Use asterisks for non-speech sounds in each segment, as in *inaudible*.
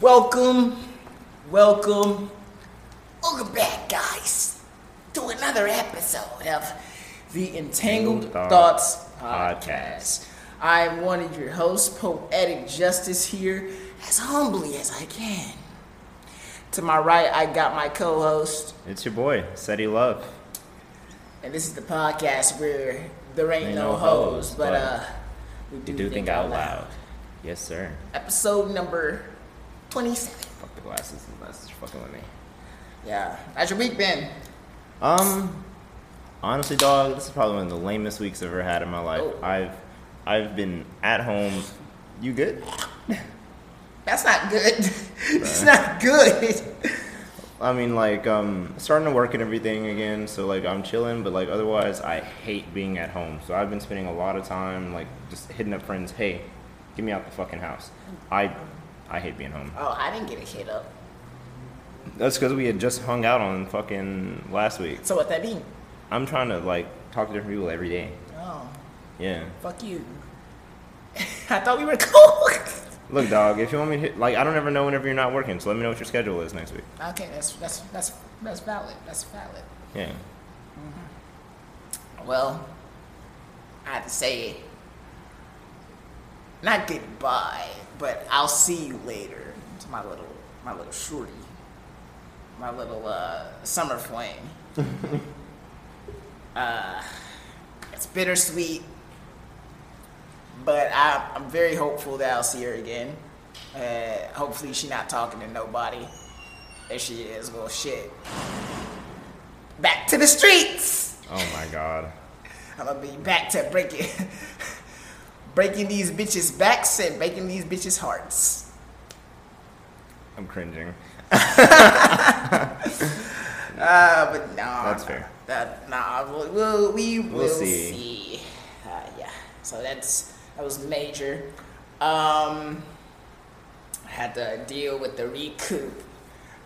Welcome, welcome, welcome back, guys, to another episode of the Entangled Entangled Thoughts Thoughts Podcast. I'm one of your hosts, Poetic Justice, here as humbly as I can. To my right, I got my co host, It's your boy, Seti Love. and this is the podcast where there ain't, Ain't no no hoes, but, but uh, we do, do think out loud. Yes, sir. Episode number 27. Fuck the glasses and glasses fucking with me. Yeah. How's your week been? Um, honestly, dog, this is probably one of the lamest weeks I've ever had in my life. Oh. I've, I've been at home. You good? *laughs* That's not good. *laughs* it's not good. I mean, like, um, starting to work and everything again, so like I'm chilling, but like otherwise, I hate being at home. So I've been spending a lot of time like just hitting up friends. Hey, get me out the fucking house. I, I hate being home. Oh, I didn't get a hit up. That's because we had just hung out on fucking last week. So what that mean? I'm trying to like talk to different people every day. Oh, Yeah. fuck you. *laughs* I thought we were cool. *laughs* Look, dog. If you want me to hit, like, I don't ever know whenever you're not working, so let me know what your schedule is next week. okay, that's that's that's that's valid. That's valid. Yeah. Mm-hmm. Well, I have to say, not goodbye, but I'll see you later. To my little my little shorty, my little uh, summer flame. *laughs* uh, it's bittersweet, but I, I'm very hopeful that I'll see her again. Uh, hopefully, she's not talking to nobody. If she is, well, shit. Back to the streets. Oh my god. *laughs* I'm gonna be back to breaking, *laughs* breaking these bitches' backs and breaking these bitches' hearts. I'm cringing. *laughs* Uh, but no, That's fair. That nah, we'll, we'll we will We'll see. see. Uh, yeah, so that's that was major. Um, I had to deal with the recoup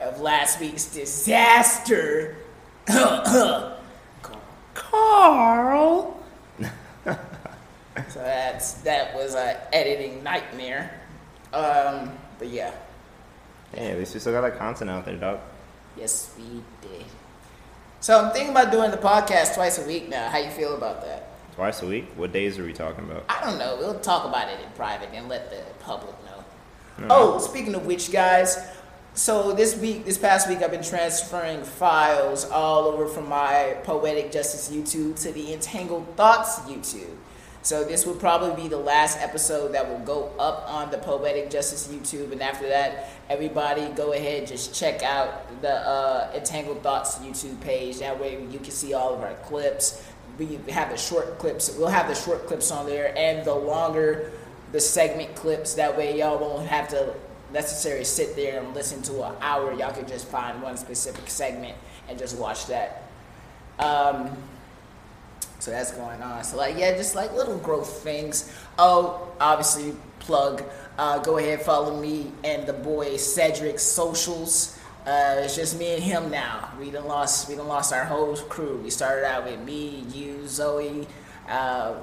of last week's disaster. *coughs* Carl. So that's that was a editing nightmare. Um, but yeah, Hey, at least we still got that content out there, dog. yes we did. So I'm thinking about doing the podcast twice a week now. How you feel about that? Twice a week. What days are we talking about? I don't know. We'll talk about it in private and let the public know. No. Oh, speaking of which, guys, so this week, this past week, I've been transferring files all over from my Poetic Justice YouTube to the Entangled Thoughts YouTube. So this will probably be the last episode that will go up on the Poetic Justice YouTube, and after that, everybody go ahead just check out the uh, Entangled Thoughts YouTube page. That way, you can see all of our clips. We have the short clips. We'll have the short clips on there, and the longer the segment clips. That way, y'all won't have to necessarily sit there and listen to an hour. Y'all can just find one specific segment and just watch that. Um, so that's going on. So like, yeah, just like little growth things. Oh, obviously, plug. Uh, go ahead, follow me and the boy Cedric's socials. Uh, it's just me and him now. We done lost. We done lost our whole crew. We started out with me, you, Zoe, uh,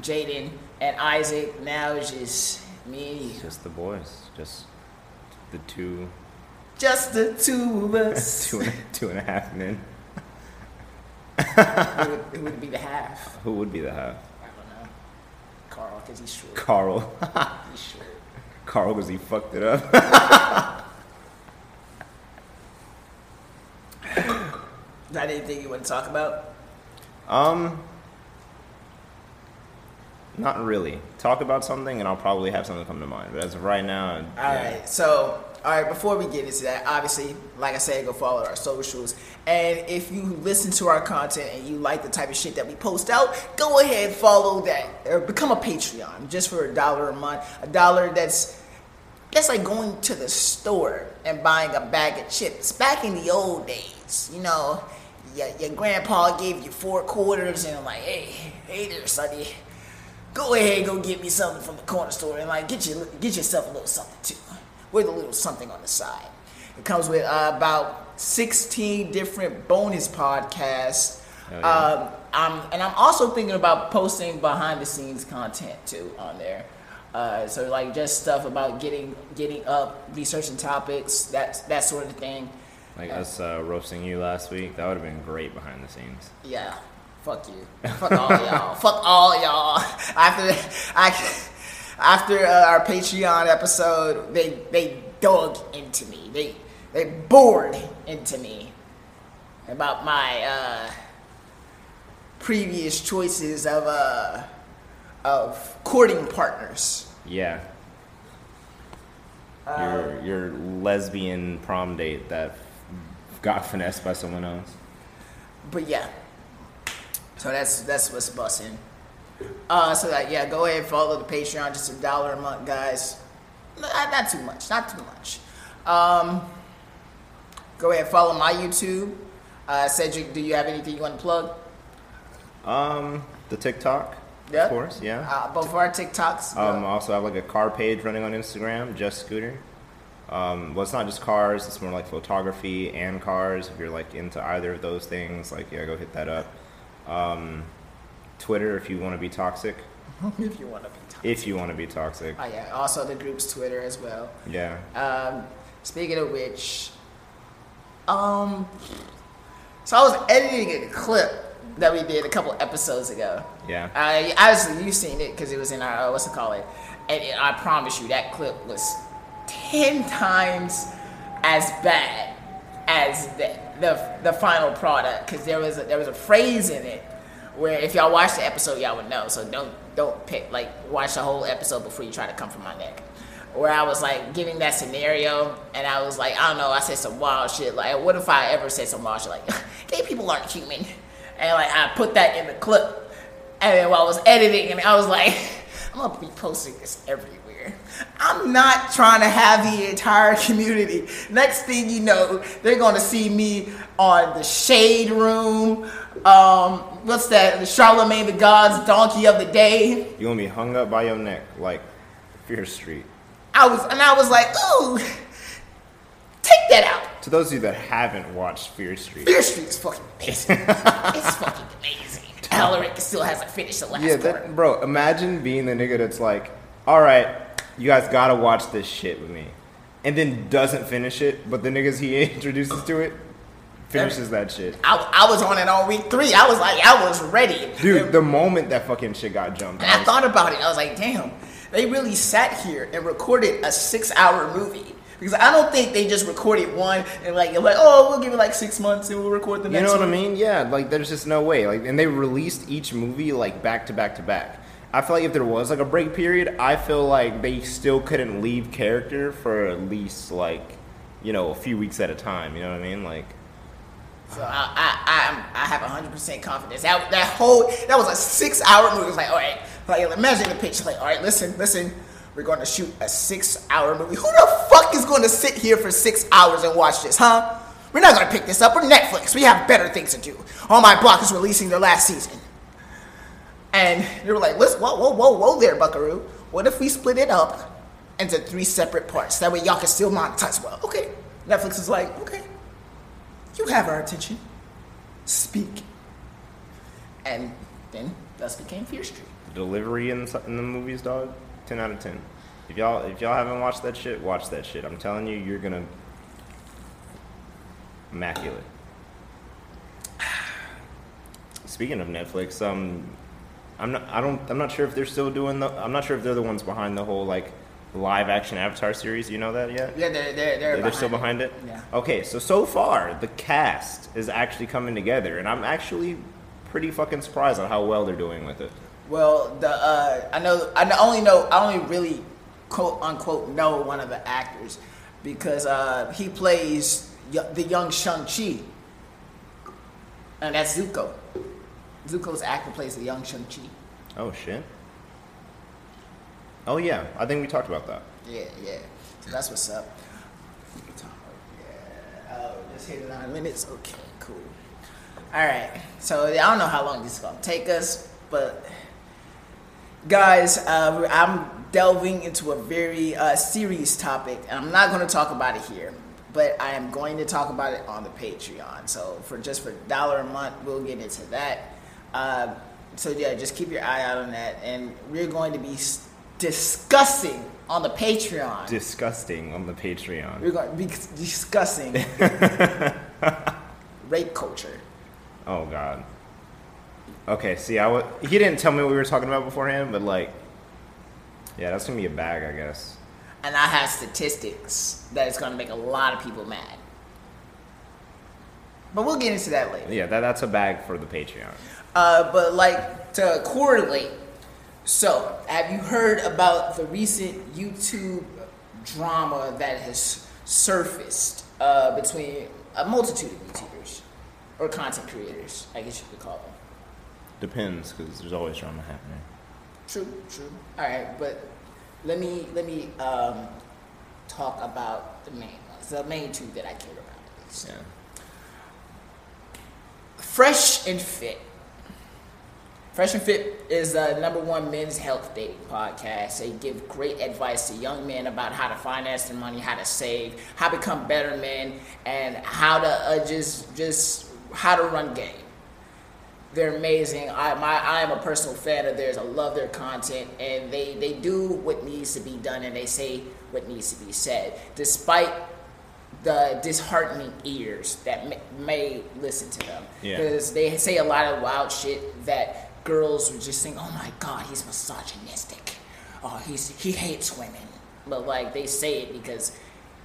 Jaden, and Isaac. Now it's just me and you. It's just the boys. Just the two, Just the two of us. *laughs* two and, two and a half men. Who, would, who would be the half? *laughs* Who would be the half? I don't know. Carl, because he's short. Carl. *laughs* He's short. Carl, because he fucked it up. *laughs* Is that anything you want to talk about? Um, not really. Talk about something, and I'll probably have something come to mind. But as of right now, All yeah. right. So, all right. Before we get into that, obviously, like I said, go follow our socials. And if you listen to our content and you like the type of shit that we post out, go ahead follow that or become a Patreon just for a dollar a month. A dollar that's that's like going to the store and buying a bag of chips. Back in the old days, you know, your, your grandpa gave you four quarters and like, hey, hey there, sonny. Go ahead, go get me something from the corner store and like get you get yourself a little something too, with a little something on the side. It comes with uh, about sixteen different bonus podcasts. Oh, yeah. Um, I'm, and I'm also thinking about posting behind the scenes content too on there. Uh, so like just stuff about getting getting up, researching topics, that that sort of thing. Like us uh, roasting you last week, that would have been great behind the scenes. Yeah, fuck you, fuck all y'all, fuck all y'all. *laughs* After I, after uh, our Patreon episode, they they dug into me. They they bored into me about my uh, previous choices of uh, of courting partners. Yeah. Uh, your your lesbian prom date that got *laughs* finessed by someone else. But yeah, so that's that's what's busting. Uh, so that yeah, go ahead and follow the Patreon, just a dollar a month, guys. Not, not too much, not too much. Um, go ahead and follow my YouTube. Uh, Cedric, do you have anything you want to plug? Um, the TikTok, Yeah. of course, yeah. Uh, both of our TikToks. Um, I also have like a car page running on Instagram, just scooter. Um, well, it's not just cars; it's more like photography and cars. If you're like into either of those things, like yeah, go hit that up. Um, Twitter, if you want to *laughs* be toxic. if you want to be. Top. If you want to be toxic, Oh yeah, also the group's Twitter as well. yeah. Um, speaking of which, um, so I was editing a clip that we did a couple episodes ago. Yeah. I obviously you've seen it because it was in our uh, what's it called it, and it, I promise you that clip was ten times as bad as the the, the final product because there was a, there was a phrase in it where if y'all watch the episode y'all would know. So don't don't pick like watch the whole episode before you try to come for my neck. Where I was like giving that scenario, and I was like, I don't know, I said some wild shit. Like, what if I ever said some wild shit like, *laughs* gay people aren't human, and like I put that in the clip, and then while I was editing, and I was like, *laughs* I'm gonna be posting this everywhere. I'm not trying to have the entire community. Next thing you know, they're gonna see me on the Shade Room. Um, what's that? Charlemagne the God's Donkey of the Day. You want to be hung up by your neck like Fear Street. I was, and I was like, ooh, take that out. To those of you that haven't watched Fear Street, Fear Street is fucking amazing. *laughs* it's fucking amazing. Alaric still hasn't finished the last yeah, part. that, bro. Imagine being the nigga that's like, all right, you guys gotta watch this shit with me, and then doesn't finish it, but the niggas he *laughs* introduces to it finishes that shit. I, I was on it on week three. I was like, I was ready. Dude, the moment that fucking shit got jumped, And I I thought about it. I was like, damn, they really sat here and recorded a six hour movie. Because I don't think they just recorded one and like, like, oh, we'll give it like six months and we'll record the next. You know what one. I mean? Yeah, like there's just no way. Like, and they released each movie like back to back to back. I feel like if there was like a break period, I feel like they still couldn't leave character for at least like, you know, a few weeks at a time. You know what I mean? Like, So I, I, I, I have 100% confidence. That, that whole, that was a six hour movie. It was like, all right, like, imagine the pitch. Like, all right, listen, listen, we're going to shoot a six hour movie. Who the fuck is going to sit here for six hours and watch this, huh? We're not going to pick this up. We're Netflix. We have better things to do. On My Block is releasing their last season. And they were like, listen, whoa, whoa, whoa, whoa there, Buckaroo. What if we split it up into three separate parts? That way y'all can still monetize well. Okay. Netflix is like, okay, you have our attention. Speak. And then thus became Fear Street. delivery in, s- in the movies, dog. Ten out of ten. If y'all if y'all haven't watched that shit, watch that shit. I'm telling you, you're gonna immaculate. *sighs* Speaking of Netflix, um, I'm not. I don't. I'm not sure if they're still doing the. I'm not sure if they're the ones behind the whole like live action Avatar series. You know that yet? Yeah, they're, they're, they're, They're still behind it? Yeah. Okay, so so far the cast is actually coming together and I'm actually pretty fucking surprised on how well they're doing with it. Well, the uh, I know I only know I only really quote unquote know one of the actors because uh, he plays y- the young Shang Chi, and that's Zuko. Zuko's actor plays the young Shang Chi. Oh shit. Oh yeah, I think we talked about that. Yeah, yeah. So that's what's up. Yeah. Oh, just hit nine minutes. Okay, cool. All right. So I don't know how long this is gonna take us, but guys, uh, I'm delving into a very uh, serious topic, and I'm not to talk about it here, but I am going to talk about it on the Patreon. So for just for dollar a month, we'll get into that. Uh, so yeah, just keep your eye out on that, and we're going to be discussing on the Patreon. Disgusting on the Patreon. We're going to be discussing *laughs* rape culture. Oh God. Okay, see, I I w- he didn't tell me what we were talking about beforehand, but like, yeah, that's gonna be a bag, I guess. And I have statistics that is going to make a lot of people mad. But we'll get into that later. Yeah, that, that's a bag for the Patreon. Uh, but like to correlate, so have you heard about the recent YouTube drama that has surfaced uh, between a multitude of YouTubers or content creators? I guess you could call them. Depends, because there's always drama happening. True, true. All right, but let me let me um, talk about the main ones, the main two that I care about. At least. Yeah. Fresh and Fit. Fresh and Fit is the number one men's health dating podcast. They give great advice to young men about how to finance their money, how to save, how to become better men, and how to uh, just just how to run game. They're amazing. I my I am a personal fan of theirs. I love their content, and they they do what needs to be done, and they say what needs to be said, despite the disheartening ears that may, may listen to them Yeah. because they say a lot of wild shit that girls would just think, "Oh my God, he's misogynistic. Oh, he's he hates women." But like they say it because,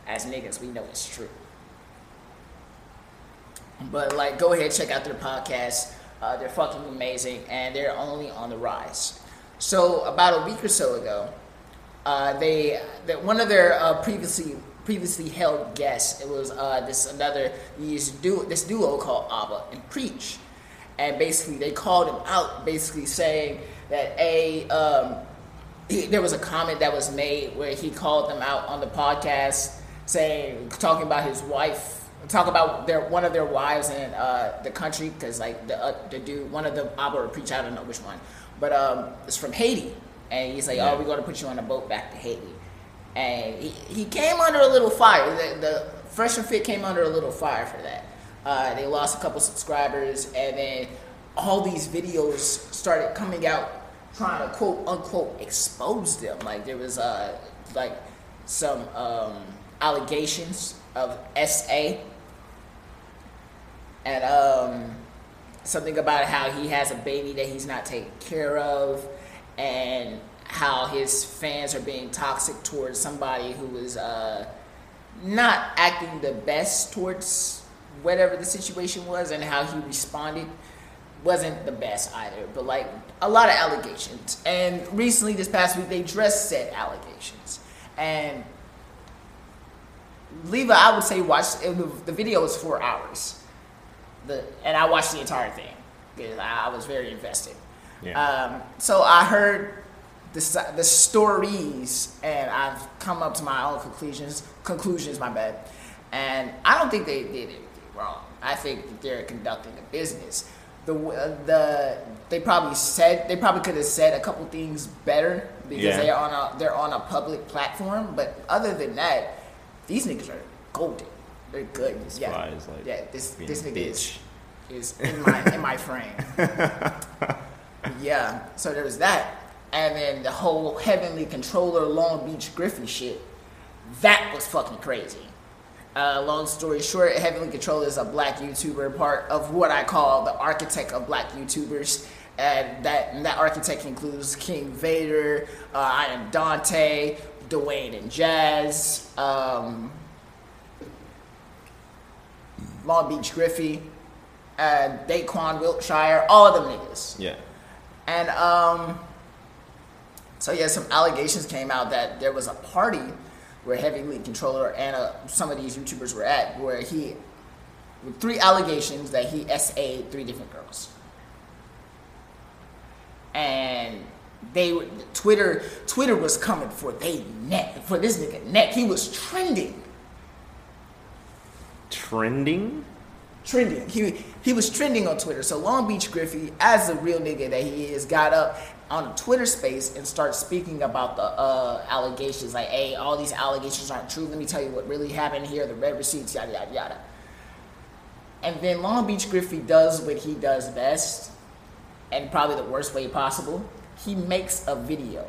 as niggas, we know it's true. But like, go ahead check out their podcast. Uh, they're fucking amazing, and they're only on the rise. So about a week or so ago, uh, they that one of their uh, previously previously held guests. It was uh, this another these duo this duo called Aba and Preach, and basically they called him out, basically saying that a um, he, there was a comment that was made where he called them out on the podcast, saying talking about his wife. Talk about their one of their wives in uh, the country because like the uh, the dude one of the Aba or Preach I don't know which one, but um, it's from Haiti and he's like, Yeah. "Oh, we're going to put you on a boat back to Haiti." And he, he came under a little fire. The, the Fresh and Fit came under a little fire for that. Uh, they lost a couple subscribers, and then all these videos started coming out trying to quote unquote expose them. Like there was uh, like some um, allegations of SA and um, something about how he has a baby that he's not taking care of, and how his fans are being toxic towards somebody who is uh, not acting the best towards whatever the situation was, and how he responded wasn't the best either. But like a lot of allegations, and recently this past week they addressed said allegations, and Leva, I would say watch the video is four hours the and I watched the entire thing because I, was very invested. Yeah. Um, so I heard the the stories and I've come up to my own conclusions. Conclusions, my bad. And I don't think they did anything wrong. I think that they're conducting a business. The uh, the they probably said they probably could have said a couple things better because Yeah. they're on a they're on a public platform. But other than that, these niggas are golden. They're good. This yeah, like yeah. This this nigga bitch. is, is in my in my frame. *laughs* yeah. So there's that, and then the whole heavenly controller Long Beach Griffey shit. That was fucking crazy. Uh, long story short, Heavenly Controller is a black YouTuber, part of what I call the architect of black YouTubers. And that and that architect includes King Vader, uh, I am Dante, Dwayne and Jazz, um, Long Beach Griffey, uh, Daquan Wiltshire, all of them niggas. Yeah. And um, so yeah, some allegations came out that there was a party where Heavenly Controller and uh, some of these YouTubers were at, where he, with three allegations that he SA'd three different girls, and they were Twitter. Twitter was coming for they neck for this nigga neck. He was trending. Trending? trending. He he was trending on Twitter. So Long Beach Griffey, as the real nigga that he is, got up on a Twitter space and start speaking about the uh, allegations. Like, hey, all these allegations aren't true. Let me tell you what really happened here. The red receipts, yada yada yada. And then Long Beach Griffey does what he does best, and probably the worst way possible. He makes a video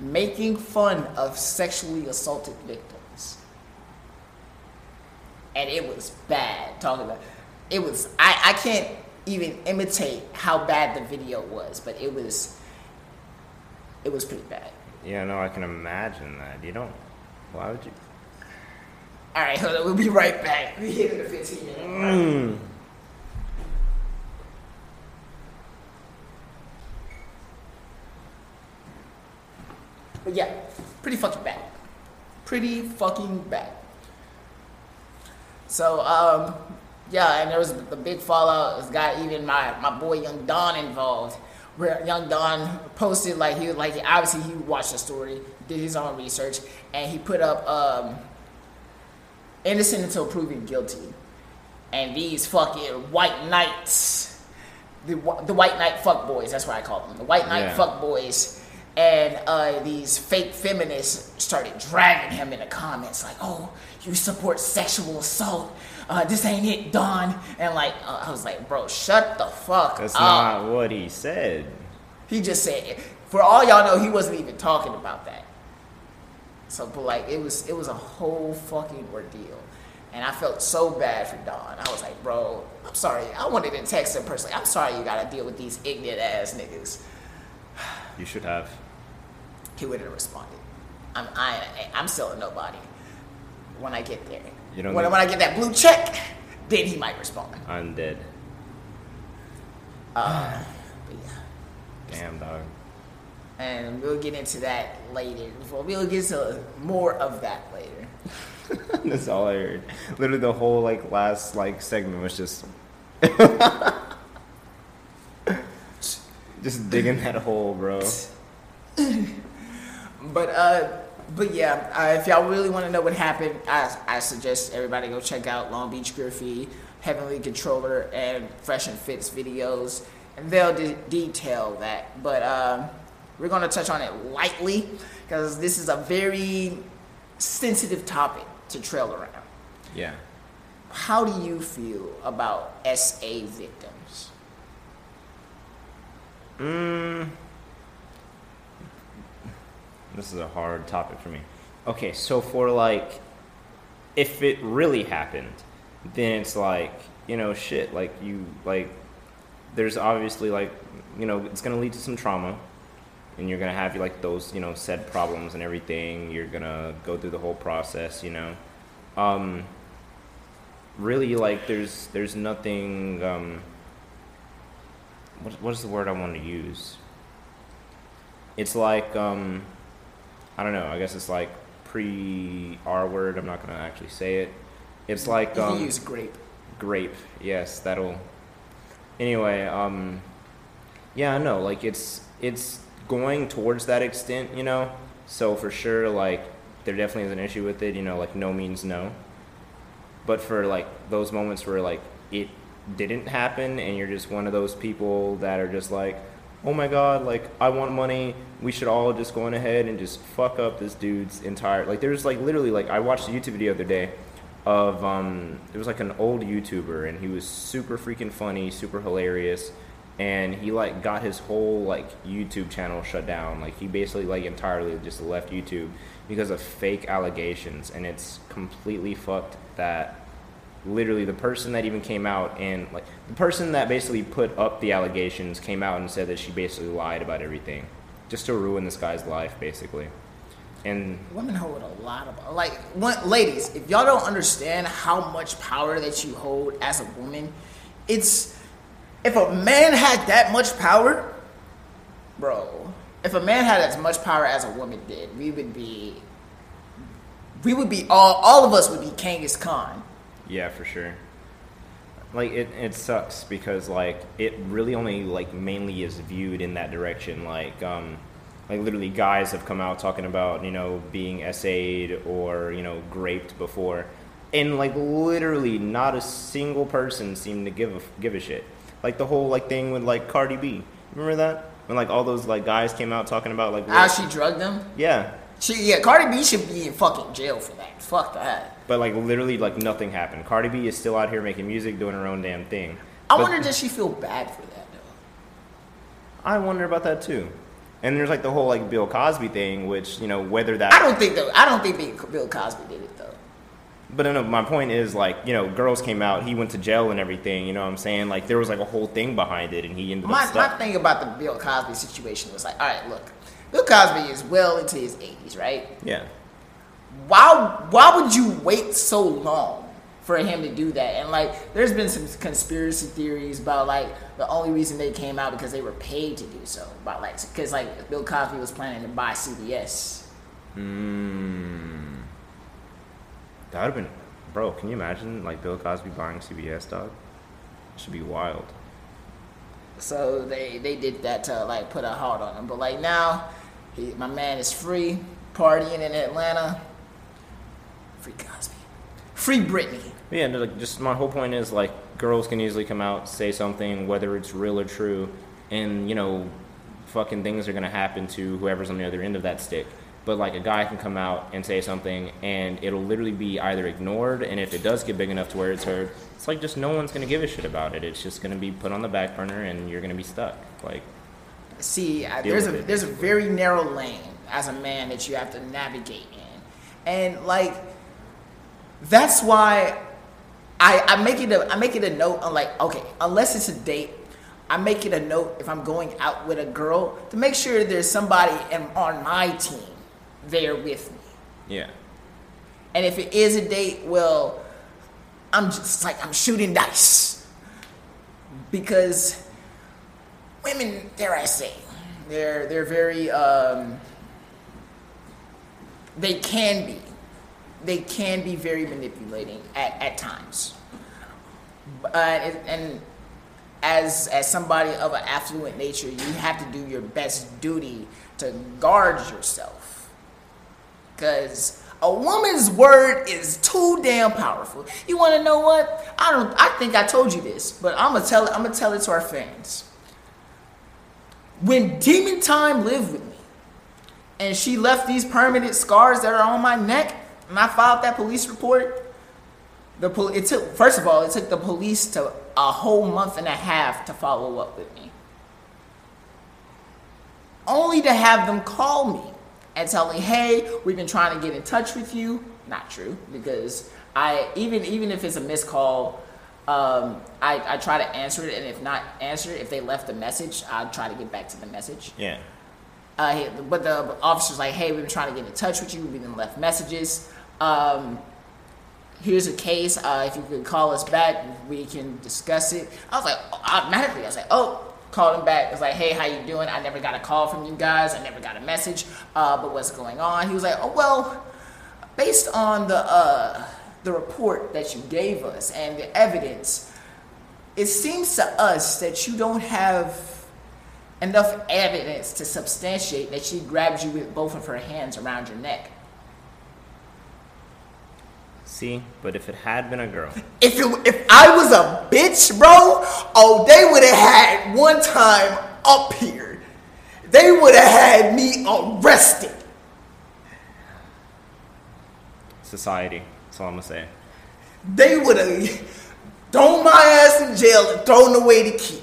making fun of sexually assaulted victims. And it was bad talking about it was I, I can't even imitate how bad the video was, but it was it was pretty bad. Yeah, no, I can imagine that. You don't. Why would you? All right, hold on. We'll be right back. We hit the 15 minute. Mm. But yeah, pretty fucking bad. Pretty fucking bad. So, um, yeah, and there was the big fallout. It's got even my, my boy Young Don involved. Where Young Don posted like he was like obviously he watched the story, did his own research, and he put up um, innocent until proven guilty. And these fucking white knights, the the white knight fuck boys, that's what I call them, the white knight Yeah. fuck boys, and uh, these fake feminists started dragging him in the comments like, "Oh, you support sexual assault? Uh, this ain't it, Don." And like, uh, I was like, "Bro, shut the fuck up. That's up." not what he said. He just said, for all y'all know, he wasn't even talking about that. So, but like, it was it was a whole fucking ordeal, and I felt so bad for Don. I was like, bro, I'm sorry. I wanted to text him personally. I'm sorry you got to deal with these ignorant ass niggas. *sighs* You should have. He wouldn't have responded. I'm I I'm still a nobody. When I get there, You don't when, when I get that blue check, then he might respond. I'm dead. Uh, but yeah. Damn, dog. and we'll get into that later. Well, we'll get to more of that later. *laughs* That's all I heard. Literally, the whole like last like segment was just, *laughs* just digging that hole, bro. *laughs* But uh, but yeah, uh, if y'all really want to know what happened, I I suggest everybody go check out Long Beach Griffey, Heavenly Controller, and Fresh and Fits videos, and they'll de- detail that. But um, we're gonna touch on it lightly because this is a very sensitive topic to trail around. Yeah. How do you feel about SA victims? Mm. This is a hard topic for me. Okay, so for like, if it really happened, then it's like, you know, shit, like you, like, there's obviously like, you know, it's gonna lead to some trauma. And you're gonna have like those, you know, said problems and everything. You're gonna go through the whole process, you know. Um, really, like, there's there's nothing. Um, what, what is the word I want to use? It's like, um, I don't know. I guess it's like pre R word. I'm not gonna actually say it. It's like You um, use grape. grape. Yes, that'll. Anyway, um, yeah, no, like it's it's going towards that extent, you know. So for sure, like there definitely is an issue with it, you know. Like no means no. But for like those moments where like it didn't happen, and you're just one of those people that are just like, oh my god, like I want money. We should all just go on ahead and just fuck up this dude's entire. Like there's like literally like I watched a YouTube video the other day of um it was like an old YouTuber and he was super freaking funny, super hilarious, and he like got his whole like YouTube channel shut down. Like he basically like entirely just left YouTube because of fake allegations and it's completely fucked that literally the person that even came out and like the person that basically put up the allegations came out and said that she basically lied about everything just to ruin this guy's life basically. And Women hold a lot of like one, ladies. If y'all don't understand how much power that you hold as a woman, it's if a man had that much power, bro. If a man had as much power as a woman did, we would be. We would be all. All of us would be Genghis Khan. Yeah, for sure. Like it, it sucks because like it really only like mainly is viewed in that direction. Like, um, like literally guys have come out talking about you know being essayed or you know graped before, and like literally not a single person seemed to give a give a shit. Like the whole like thing with like Cardi B. Remember that when like all those like guys came out talking about like How she drugged them? yeah, She yeah. Cardi B should be in fucking jail for that. Fuck that. but like literally like nothing happened. Cardi B is still out here making music, doing her own damn thing. I But- wonder does she feel bad for that though? I wonder about that too. And there's like the whole like Bill Cosby thing, which you know whether that I don't think though. I don't think Bill- Cosby did it though. But no, my point is like you know, girls came out. He went to jail and everything. You know what I'm saying? Like there was like a whole thing behind it, and he ended My, up stuck. my thing about the Bill Cosby situation was like, all right, look, Bill Cosby is well into his 80s, right? yeah, Why why would you wait so long for him to do that? And like, there's been some conspiracy theories about like the only reason they came out because they were paid to do so. About like, because like Bill Cosby was planning to buy CBS. mm, that would have been, bro. Can you imagine like Bill Cosby buying CBS, dog? It should be wild. So they they did that to like put a halt on him. But like now, he, my man is free, partying in Atlanta. Free Cosby, free Britney. Yeah, no, like just my whole point is like girls can easily come out say something whether it's real or true, and you know, fucking things are gonna happen to whoever's on the other end of that stick. But like a guy can come out and say something, and it'll literally be either ignored, and if it does get big enough to where it's heard, it's like just no one's gonna give a shit about it. It's just gonna be put on the back burner, and you're gonna be stuck. Like, See, I, there's a there's a very narrow lane as a man that you have to navigate in, and like that's why I I make it a I make it a note. I'm like, okay, unless it's a date, I make it a note if I'm going out with a girl to make sure there's somebody in, on my team there with me. yeah, And if it is a date, well, I'm just like I'm shooting dice because women, dare I say, they're they're very um, they can be they can be very manipulating at, at times. And, as as somebody of an affluent nature, you have to do your best duty to guard yourself because a woman's word is too damn powerful. You want to know what? I don't. I think I told you this, but I'm gonna tell. I'm gonna tell it to our fans. When Demon Time lived with me, and she left these permanent scars that are on my neck, and I filed that police report. The pol- it took first of all, it took the police to a whole month and a half to follow up with me only to have them call me and tell me, "Hey, we've been trying to get in touch with you." Not true, because I even even if it's a missed call, um, I, I try to answer it, and if not answer it, if they left a message, I try to get back to the message. yeah. Uh, but the officer's like, "Hey, we've been trying to get in touch with you. We've been left messages. Um, here's a case. Uh, if you could call us back, we can discuss it." I was like, automatically, I was like, "Oh." Called him back. I was like, "Hey, how you doing? I never got a call from you guys. I never got a message. Uh, but what's going on?" He was like, "Oh well, based on the uh, the report that you gave us and the evidence, it seems to us that you don't have enough evidence to substantiate that she grabbed you with both of her hands around your neck. See, but if it had been a girl, If it, if I was a bitch, bro, oh, they would have had one time up here. They would have had me arrested. society. That's all I'm gonna say. They would have thrown my ass in jail and thrown away the key.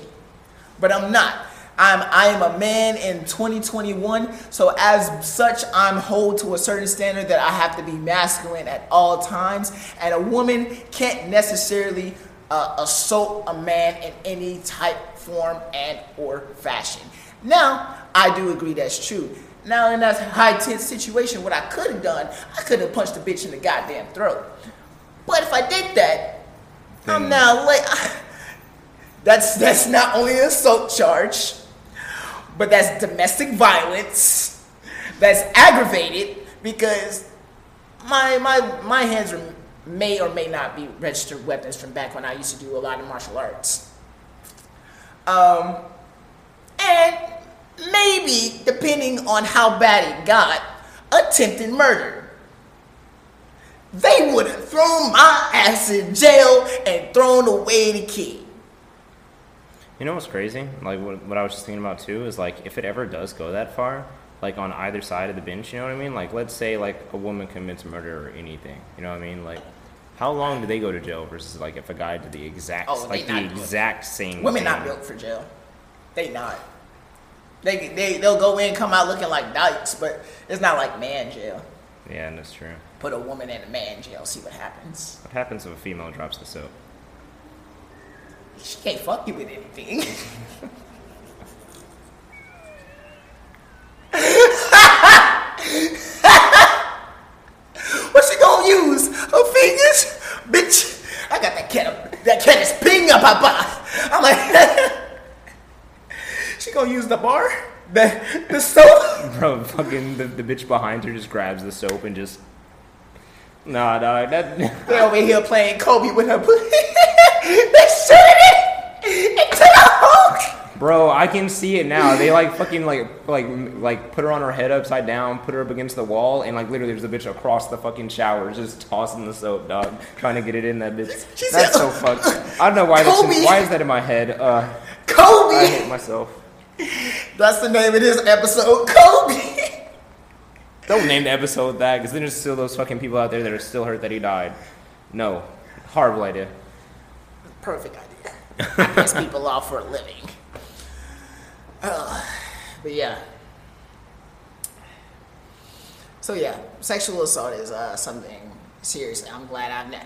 But I'm not. I'm I am a man in 2021, so as such, I'm hold to a certain standard that I have to be masculine at all times, and a woman can't necessarily uh, assault a man in any type, form, and or fashion. Now, I do agree that's true. Now, in that high tense situation, what I could have done, I could have punched the bitch in the goddamn throat. But if I did that, I'm now like *laughs* that's that's not only an assault charge, but that's domestic violence. That's aggravated because my my my hands are, may or may not be registered weapons from back when I used to do a lot of martial arts. Um, and maybe depending on how bad it got, attempted murder they would have thrown my ass in jail and thrown away the key. You know what's crazy? Like what, what I was just thinking about too is like if it ever does go that far, like on either side of the bench, you know what I mean? Like let's say like a woman commits murder or anything, you know what I mean? Like how long do they go to jail versus like if a guy did the exact Oh, like the exact same Women thing. not built for jail. They not. They they they'll go in, come out looking like knights, but it's not like man jail. Yeah, and that's true. Put a woman in a man jail, see what happens. What happens if a female drops the soap? She can't fuck you with anything. *laughs* what she gonna use? Her fingers? Bitch, I got that cat. That cat is pinga papa. I'm like, she gonna use the bar? The, the soap? *laughs* Bro, fucking the, the bitch behind her just grabs the soap and just. Nah, dog. That. *laughs* They over here playing Kobe with her. *laughs* they shooting it into the hook. Bro, I can see it now. They like fucking like like like put her on her head upside down, put her up against the wall, and like literally there's a bitch across the fucking shower just tossing the soap, dog, trying to get it in that bitch. She That's so fucked. I don't know why that's Kobe. why is that in my head. Uh, Kobe. I hate myself. That's the name of this episode, Kobe. Don't name the episode that, because then there's still those fucking people out there that are still hurt that he died. No, horrible idea. Perfect idea. I piss people off for a living. Uh, but yeah. So yeah, sexual assault is uh, something serious. I'm glad I've not.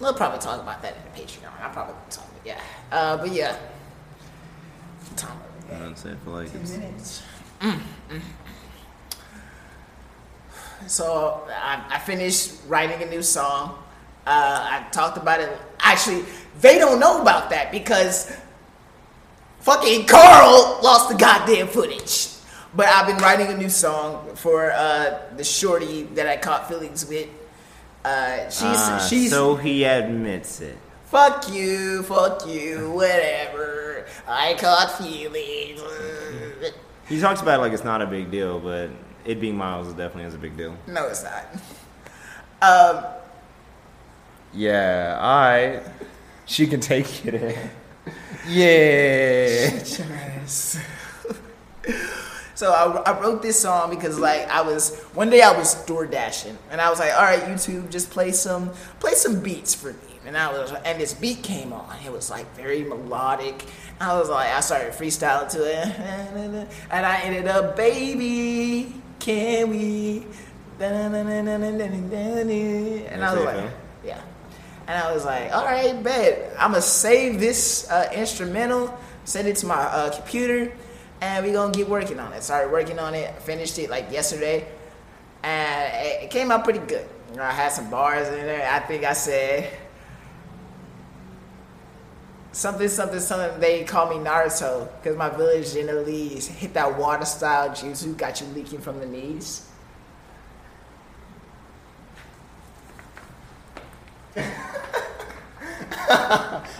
We'll probably talk about that in the Patreon. I'll probably talk. about Yeah. Uh, but yeah. Time That's it for like Ten minutes. Mm, So I, I finished writing a new song. Uh, I talked about it. Actually, they don't know about that because fucking Carl lost the goddamn footage. But I've been writing a new song for uh, the shorty that I caught feelings with. Uh, she's Ah, she's so he admits it. Fuck you, fuck you, whatever. I caught feelings. He talks about it like it's not a big deal, but it being Miles is definitely is a big deal. No, it's not. Um, Yeah, I. She can take it. yeah. *laughs* Yes. so I, I wrote this song because like I was one day I was door dashing and I was like, all right, YouTube, just play some play some beats for me. And I was and this beat came on. It was like very melodic. I was like, I started freestyling to it, *laughs* and I ended up, baby, can we? And I was like, yeah. And I was like, all right, bet. I'm to save this uh, instrumental, send it to my uh, computer, and we're going to get working on it. Started working on it, finished it like yesterday, and it it came out pretty good. You know, I had some bars in there. I think I said something, something, something. They call me Naruto because my village generally hit that water style jutsu, got you leaking from the knees.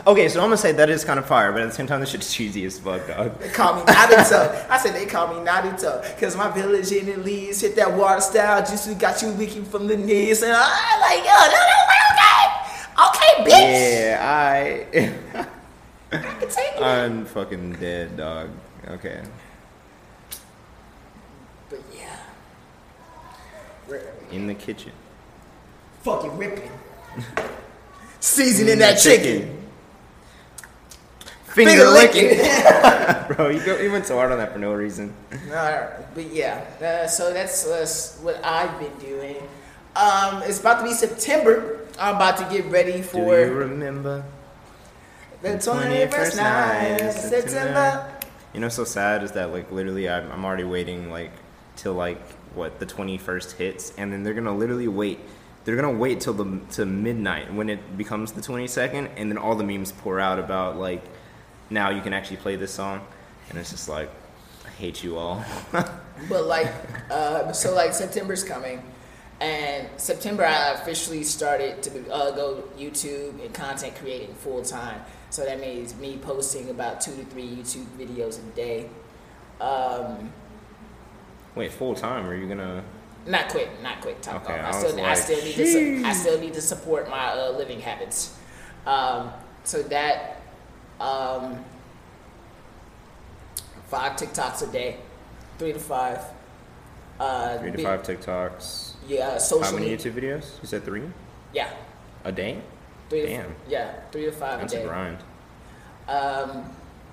Okay, so I'm gonna say that is kind of fire, but at the same time, this shit's cheesy as fuck, dog. They call me Naruto. I said they call me Naruto because my village in the leaves hit that water style jutsu, got you leaking from the knees, and I'm like yo, no, no, okay, okay, bitch. Yeah, I. I'm fucking dead, dog. Okay. but yeah, We're In the kitchen. fucking ripping, *laughs* seasoning that chicken, finger licking. *laughs* *laughs* Bro, you, go, you went so hard on that for no reason. Alright, but yeah, uh, so that's uh, what I've been doing. Um, it's about to be September. I'm about to get ready for Do you for remember? The the 21st 21st night night of of September. September? You know, so sad is that like literally, I'm, I'm already waiting like till like what the 21st hits, and then they're gonna literally wait. They're gonna wait till the to midnight when it becomes the 22nd, and then all the memes pour out about like now you can actually play this song, and it's just like I hate you all. *laughs* But like, uh, so like September's coming, and September I officially started to uh, go YouTube and content creating full time. So that means me posting about two to three YouTube videos a day. Um, Wait, full time? Are you gonna? not quick, not quick. Talk Okay, off. I I still, was I still need to, su- I still need to support my uh, living habits. Um, so that, um, five TikToks a day, three to five. Uh, Three to be- five TikToks. Yeah, How many media. YouTube videos? You said three Yeah, a day. three. To, Damn. yeah, three to five That's a a day. grind. Um,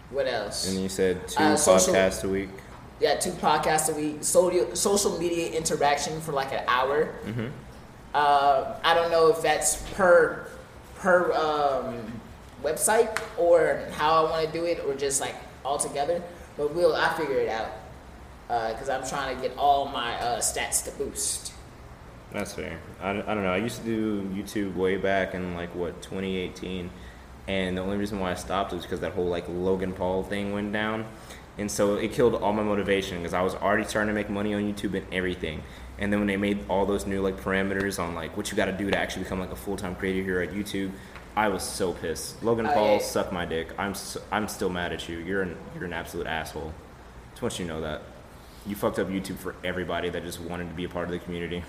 What else? And you said two Uh, social- podcasts a week. yeah, two podcasts a week. Social social media interaction for like an hour. Mm-hmm. Uh, I don't know if that's per per um, website or how I want to do it, or just like all together. But we'll I figure it out because I'm trying to get all my uh, stats to boost. That's fair. I, I don't know. I used to do YouTube way back in like what 2018, and the only reason why I stopped was because that whole like Logan Paul thing went down, and so it killed all my motivation because I was already starting to make money on YouTube and everything. And then when they made all those new like parameters on like what you got to do to actually become like a full time creator here at YouTube, I was so pissed. Logan Oh, Paul, yeah. suck my dick. I'm so, I'm still mad at you. You're an you're an absolute asshole. Just want you to know that. You fucked up YouTube for everybody that just wanted to be a part of the community.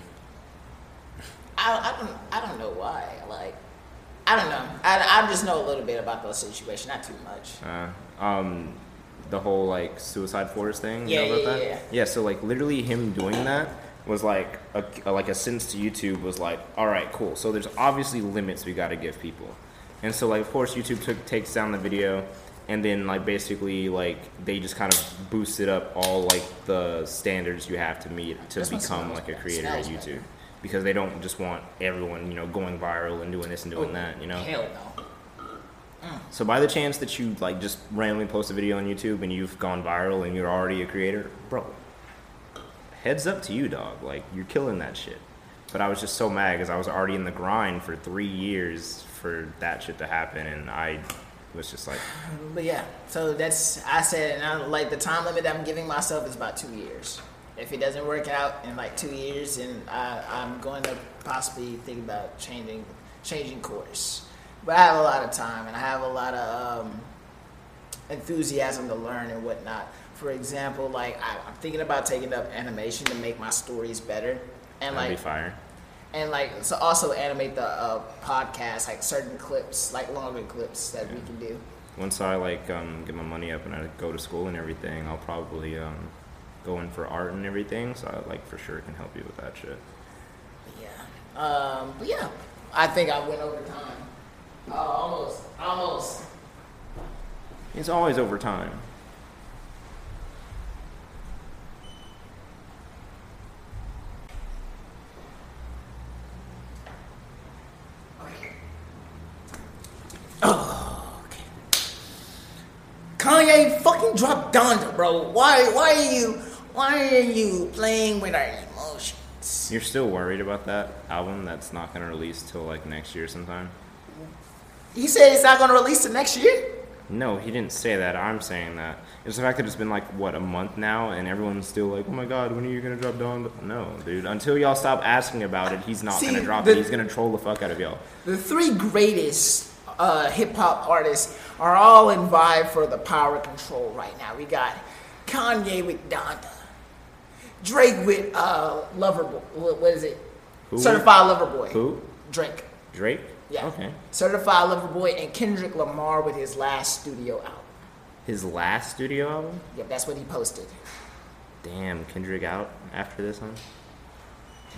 I, I don't I don't know why. Like I don't know. I, I just know a little bit about the situation, not too much. Uh, um, the whole like suicide forest thing. you Yeah, know about yeah, that? yeah. Yeah. So like literally him doing that was like a, a- like a sentence to YouTube was like, all right, cool. So there's obviously limits we got to give people, and so like of course YouTube took takes down the video, and then like basically like they just kind of boosted up all like the standards you have to meet to one become like a creator at Smells YouTube. better. Because they don't just want everyone, you know, going viral and doing this and doing Oh, that, you know. Hell no. Mm. So by the chance that you like just randomly post a video on YouTube and you've gone viral and you're already a creator, bro, heads up to you, dog. Like you're killing that shit. But I was just so mad because I was already in the grind for three years for that shit to happen, and I was just like, *sighs* But yeah, so that's I said, and I, like the time limit that I'm giving myself is about two years. If it doesn't work out in like two years, then I, I'm going to possibly think about changing changing course. But I have a lot of time, and I have a lot of um, enthusiasm to learn and whatnot. For example, like I, I'm thinking about taking up animation to make my stories better, and that'd like be fire. and like so also animate the uh, podcast, like certain clips, like longer clips that we can do. Once I like um, get my money up and I go to school and everything, I'll probably um, go in for art and everything. So I like for sure can help you with that shit. Yeah. Um, but yeah, I think I went over time. Uh, almost, almost. It's always over time. Okay. Oh, okay. Kanye fucking dropped Donda, bro. Why? Why are you? Why are you playing with our emotions? You're still worried about that album that's not gonna release till like next year sometime? He said it's not gonna release the next year. No, he didn't say that. I'm saying that. It's the fact that it's been like what a month now, and everyone's still like, "Oh my god, when are you gonna drop Dawn?" No, dude. Until y'all stop asking about it, he's not See, gonna drop the- it. He's gonna troll the fuck out of y'all. The three greatest uh, hip hop artists are all in vibe for the power control right now. We got Kanye with Donda, Drake with uh, Lover Boy. What, is it? Who? Certified Lover Boy. Who? Drake. Drake? Yeah. Okay. Certified Lover Boy and Kendrick Lamar with his last studio album. His last studio album? Yep, that's what he posted. Damn, Kendrick out after this one?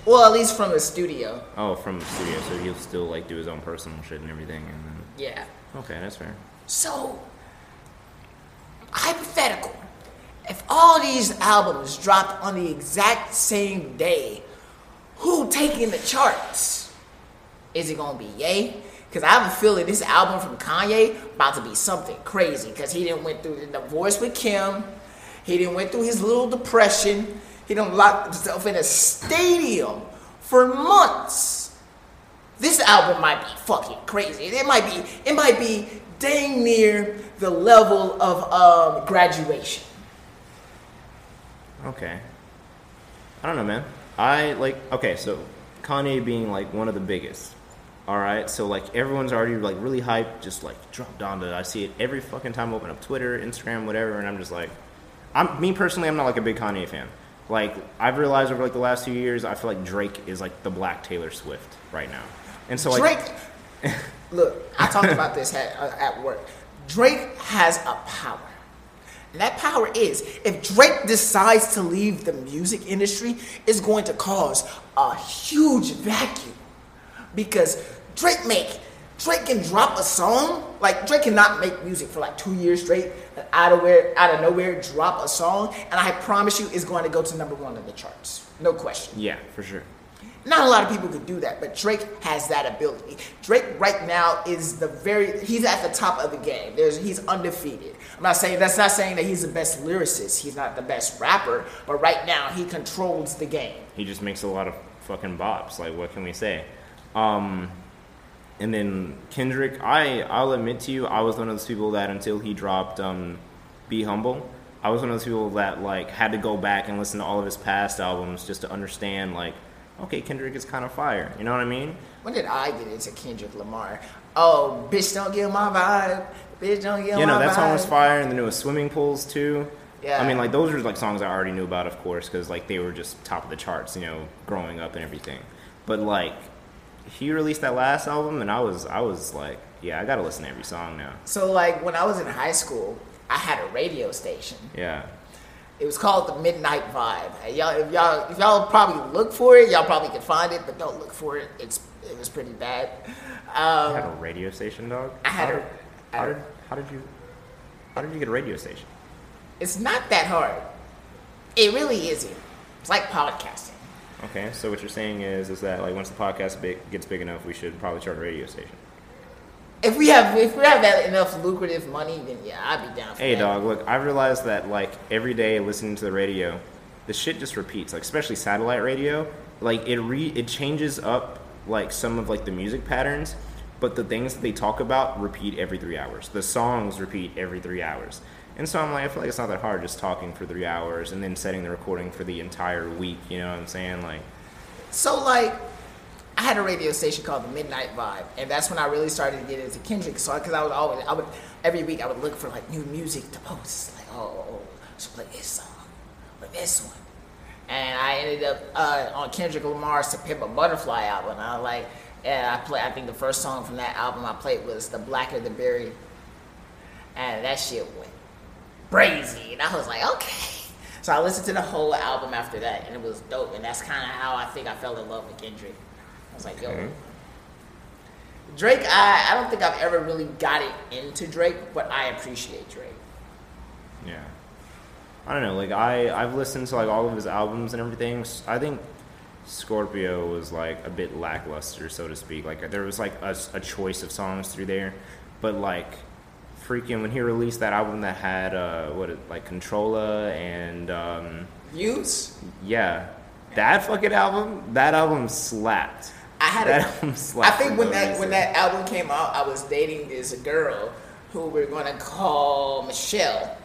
Well, at least from his studio. Oh, from the studio, so he'll still like do his own personal shit and everything, and then Yeah. okay, that's fair. So, hypothetical. If all these albums dropped on the exact same day, who taking the charts? Is it gonna be Ye? Because I have a feeling this album from Kanye about to be something crazy. Because he didn't went through the divorce with Kim, he didn't went through his little depression, he done locked himself in a stadium for months. This album might be fucking crazy. It might be, it might be dang near the level of um, graduation. Okay. I don't know, man. I like okay, so Kanye being like one of the biggest. All right, so like everyone's already like really hyped, just like drop Donda. I see it every fucking time I open up Twitter, Instagram, whatever, and I'm just like, I'm me personally, I'm not like a big Kanye fan. Like I've realized over like the last few years, I feel like Drake is like the Black Taylor Swift right now, and so like Drake, *laughs* look, I talked about this at, uh, at work. Drake has a power. And that power is if Drake decides to leave the music industry, it's going to cause a huge vacuum. Because Drake make Drake can drop a song. Like Drake cannot make music for like two years straight, out of where, out of nowhere, drop a song, and I promise you, it's going to go to number one on the charts, no question. Yeah, for sure. Not a lot of people could do that, but Drake has that ability. Drake right now is the very he's at the top of the game. There's he's undefeated. I'm not saying that's not saying that he's the best lyricist. He's not the best rapper, but right now he controls the game. He just makes a lot of fucking bops. Like, what can we say? Um, and then Kendrick, I I'll admit to you, I was one of those people that until he dropped um, "Be Humble," I was one of those people that like had to go back and listen to all of his past albums just to understand like, okay, Kendrick is kind of fire. You know what I mean? When did I get into Kendrick Lamar? Oh, bitch, don't get my vibe. Bitch, don't get You know my that song vibe. was fire, and then it was "Swimming Pools" too. Yeah. I mean, like those are like songs I already knew about, of course, because like they were just top of the charts, you know, growing up and everything. But like, he released that last album, and I was, I was like, yeah, I gotta listen to every song now. So like when I was in high school, I had a radio station. Yeah. It was called the Midnight Vibe. And y'all, if y'all, if y'all probably look for it, y'all probably can find it, but don't look for it. It's it was pretty bad. You Um, had a radio station, dog. I had how a- did, I how did, how did you, how did you get a radio station? it's not that hard. It really isn't. It's like podcasting. Okay, so what you're saying is, is that like once the podcast big, gets big enough, we should probably start a radio station. If we have if we have enough lucrative money, then yeah, I'd be down for Hey, that. dog, look, I realized that like every day listening to the radio, the shit just repeats. Like especially satellite radio, like it re it changes up like some of like the music patterns, but the things that they talk about repeat every three hours. The songs repeat every three hours. And so I'm like, I feel like it's not that hard just talking for three hours and then setting the recording for the entire week. You know what I'm saying? Like, So like, I had a radio station called the Midnight Vibe, and that's when I really started to get into Kendrick. So because I would always, I would every week I would look for like new music to post. Like, oh, oh so play this song, play this one, and I ended up uh, on Kendrick Lamar's "To Pimp a Butterfly" album. And I was like, and I play. I think the first song from that album I played was "The Blacker the Berry," and that shit went crazy. And I was like, okay. So I listened to the whole album after that, and it was dope. And that's kind of how I think I fell in love with Kendrick. Was like, yo. Okay. Drake, I, I don't think I've ever really got it into Drake, but I appreciate Drake. Yeah. I don't know. Like I, I've listened to like all of his albums and everything. I think Scorpion was like a bit lackluster, so to speak. Like there was like a choice of songs through there, but like freaking when he released that album that had uh what like Controlla and um Views? yeah, that fucking album. That album slapped. I had that *laughs* a, I think when no that when that album came out, I was dating this girl who we're gonna call Michelle,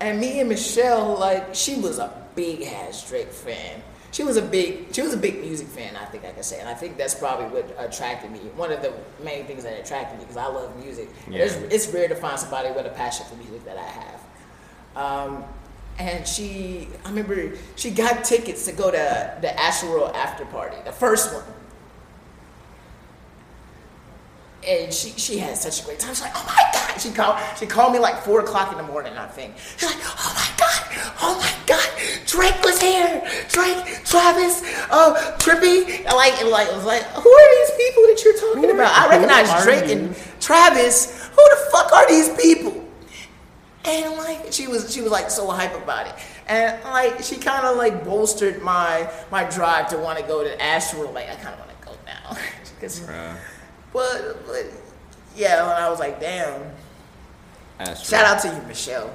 and me and Michelle like she was a big ass Drake fan. She was a big she was a big music fan. I think I can say, and I think that's probably what attracted me. One of the main things that attracted me because I love music. Yeah. It's, it's rare to find somebody with a passion for music that I have. Um, and she, I remember she got tickets to go to the Astroworld after party, the first one. And she, she had such a great time. She's like, oh my God. She called, she called me like four o'clock in the morning, I think. She's like, oh my God, oh my God, Drake was here. Drake, Travis, uh, Trippie. And like, and like, it was like, who are these people that you're talking Who about? I recognize Drake you? and Travis. Who the fuck are these people? And like she was, she was like so hype about it, and like she kind of like bolstered my my drive to want to go to Astro. Like I kind of want to go now, *laughs* because Bruh. But, but yeah, and I was like, damn. Astro. Shout out to you, Michelle.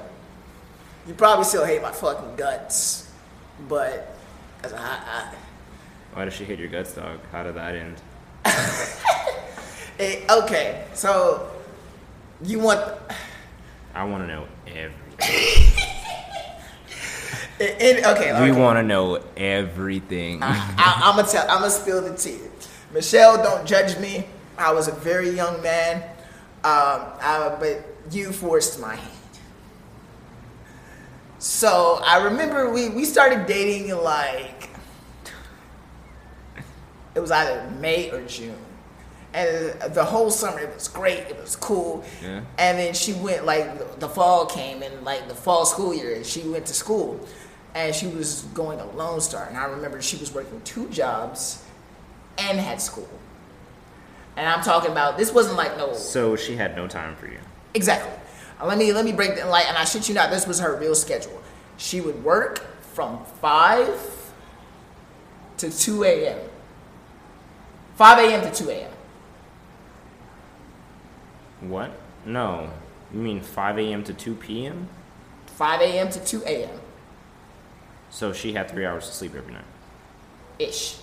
You probably still hate my fucking guts, but as a hot, I, Why does she hate your guts, dog? How did that end? *laughs* eh, okay, so you want. I want to know everything. *laughs* eh, eh, okay, We okay. want to know everything. I, I'm gonna tell. I'm gonna spill the tea. Michelle, don't judge me. I was a very young man, um, I, but you forced my hand. So I remember we we started dating in like it was either May or June, and the whole summer it was great. It was cool. Yeah. And then she went like the- the fall came and like the fall school year, and she went to school, and she was going to Lone Star. And I remember she was working two jobs and had school. And I'm talking about this wasn't like no So she had no time for you. exactly. Uh, Let me let me break that like and I shit you not, this was her real schedule. She would work from five to two a.m. Five a.m. to two a.m. What? No. You mean 5 a.m. to 2 p.m.? Five a.m. to two a.m. So she had three hours of sleep every night. ish.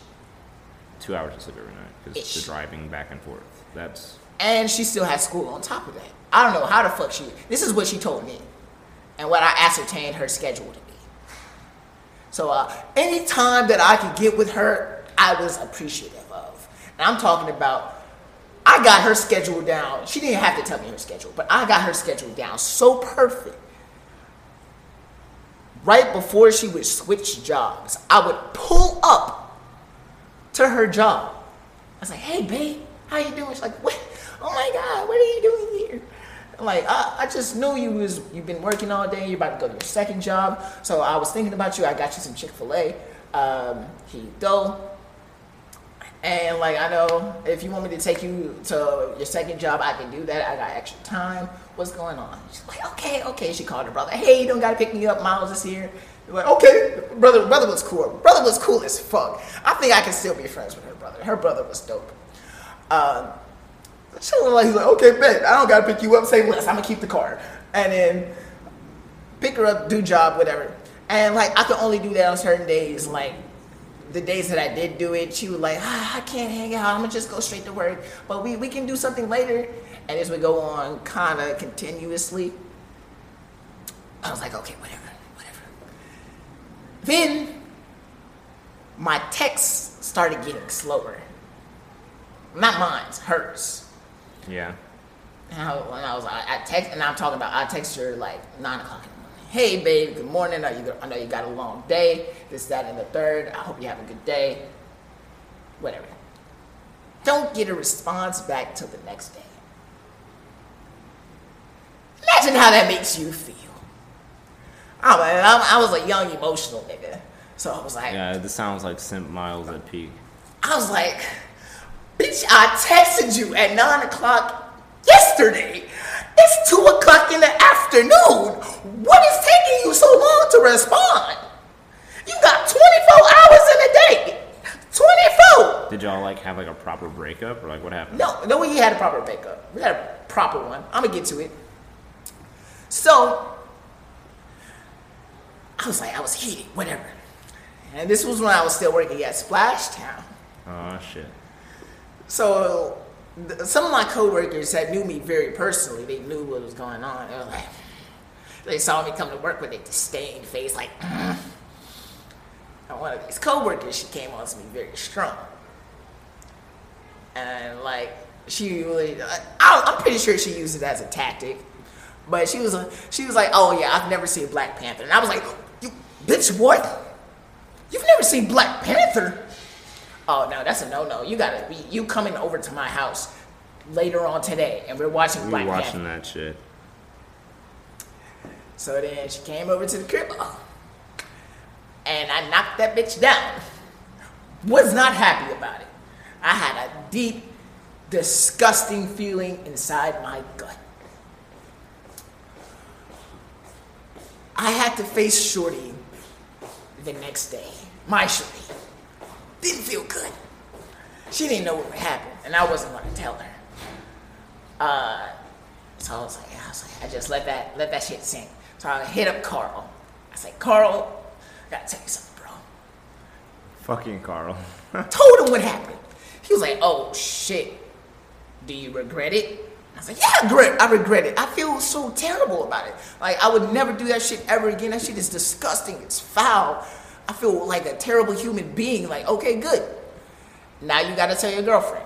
Two hours of sleep every night because the driving back and forth. That's And she still had school on top of that. I don't know how the fuck she. This is what she told me, and what I ascertained her schedule to be. So uh, any time that I could get with her, I was appreciative of. And I'm talking about, I got her schedule down. She didn't have to tell me her schedule, but I got her schedule down so perfect. Right before she would switch jobs, I would pull up to her job. I was like, "Hey, babe, how you doing?" She's like, "What? Oh my God, what are you doing here?" I'm like, I, "I just knew you was you've been working all day. You're about to go to your second job, so I was thinking about you. I got you some Chick Fil A. Um, here you go." And like I know if you want me to take you to your second job, I can do that. I got extra time. What's going on? She's like, okay, okay. She called her brother. Hey, you don't gotta pick me up. Miles is here. Like, okay, brother. Brother was cool. Brother was cool as fuck. I think I can still be friends with her brother. Her brother was dope. Um, so like, he's like, okay, babe, I don't gotta pick you up. Say less. I'm gonna keep the car, and then pick her up, do job, whatever. And like, I could only do that on certain days. Like the days that I did do it, she was like, ah, I can't hang out. I'm gonna just go straight to work. But we we can do something later. And as we go on, kind of continuously, I was like, okay, whatever. Then my texts started getting slower. Not mine, hers. yeah. And I, I was, I, I text, and I'm talking about, I text her like nine o'clock in the morning. Hey, babe, good morning. Are you, I know you got a long day. This, that, and the third. I hope you have a good day. Whatever. Don't get a response back till the next day. Imagine how that makes you feel. I, was- I, I was a young, emotional nigga. So I was like, Yeah, this sounds like Simp Miles at peak. I was like, bitch, I texted you at 9 o'clock yesterday. It's 2 o'clock in the afternoon. What is taking you so long to respond? You got 24 hours in a day. 24. Did y'all like have like a proper breakup or like what happened? No, no, we had a proper breakup. We had a proper one. I'm gonna get to it. So, I was like, I was heated, whatever. And this was when I was still working at Splash Town. Oh shit. So some of my coworkers that knew me very personally, they knew what was going on. They were like, they saw me come to work with a disdain face, like. "Mm." And one of these coworkers, she came on to me very strong, and like she really, I, I'm pretty sure she used it as a tactic. But she was, she was like, "Oh yeah, I've never seen Black Panther," and I was like, "You bitch, what? You've never seen Black Panther?" Oh no, that's a no no. You gotta be you coming over to my house later on today, and we're watching We Black were Panther. watching that shit. So then she came over to the crib, and I knocked that bitch down. Was not happy about it. I had a deep, disgusting feeling inside my gut. I had to face Shorty the next day. My Shorty. Didn't feel good. She didn't know what would happen, and I wasn't going to tell her. Uh, so I was like, I was like, I just let that let that shit sink. So I hit up Carl. I said, Carl, I gotta tell you something, bro. Fucking Carl. Told him what happened. He was like, Oh shit. Do you regret it? I was like, Yeah, I regret. I regret it. I feel so terrible about it. Like I would never do that shit ever again. That shit is disgusting. It's foul. I feel like a terrible human being. Like, okay, good. Now you gotta tell your girlfriend.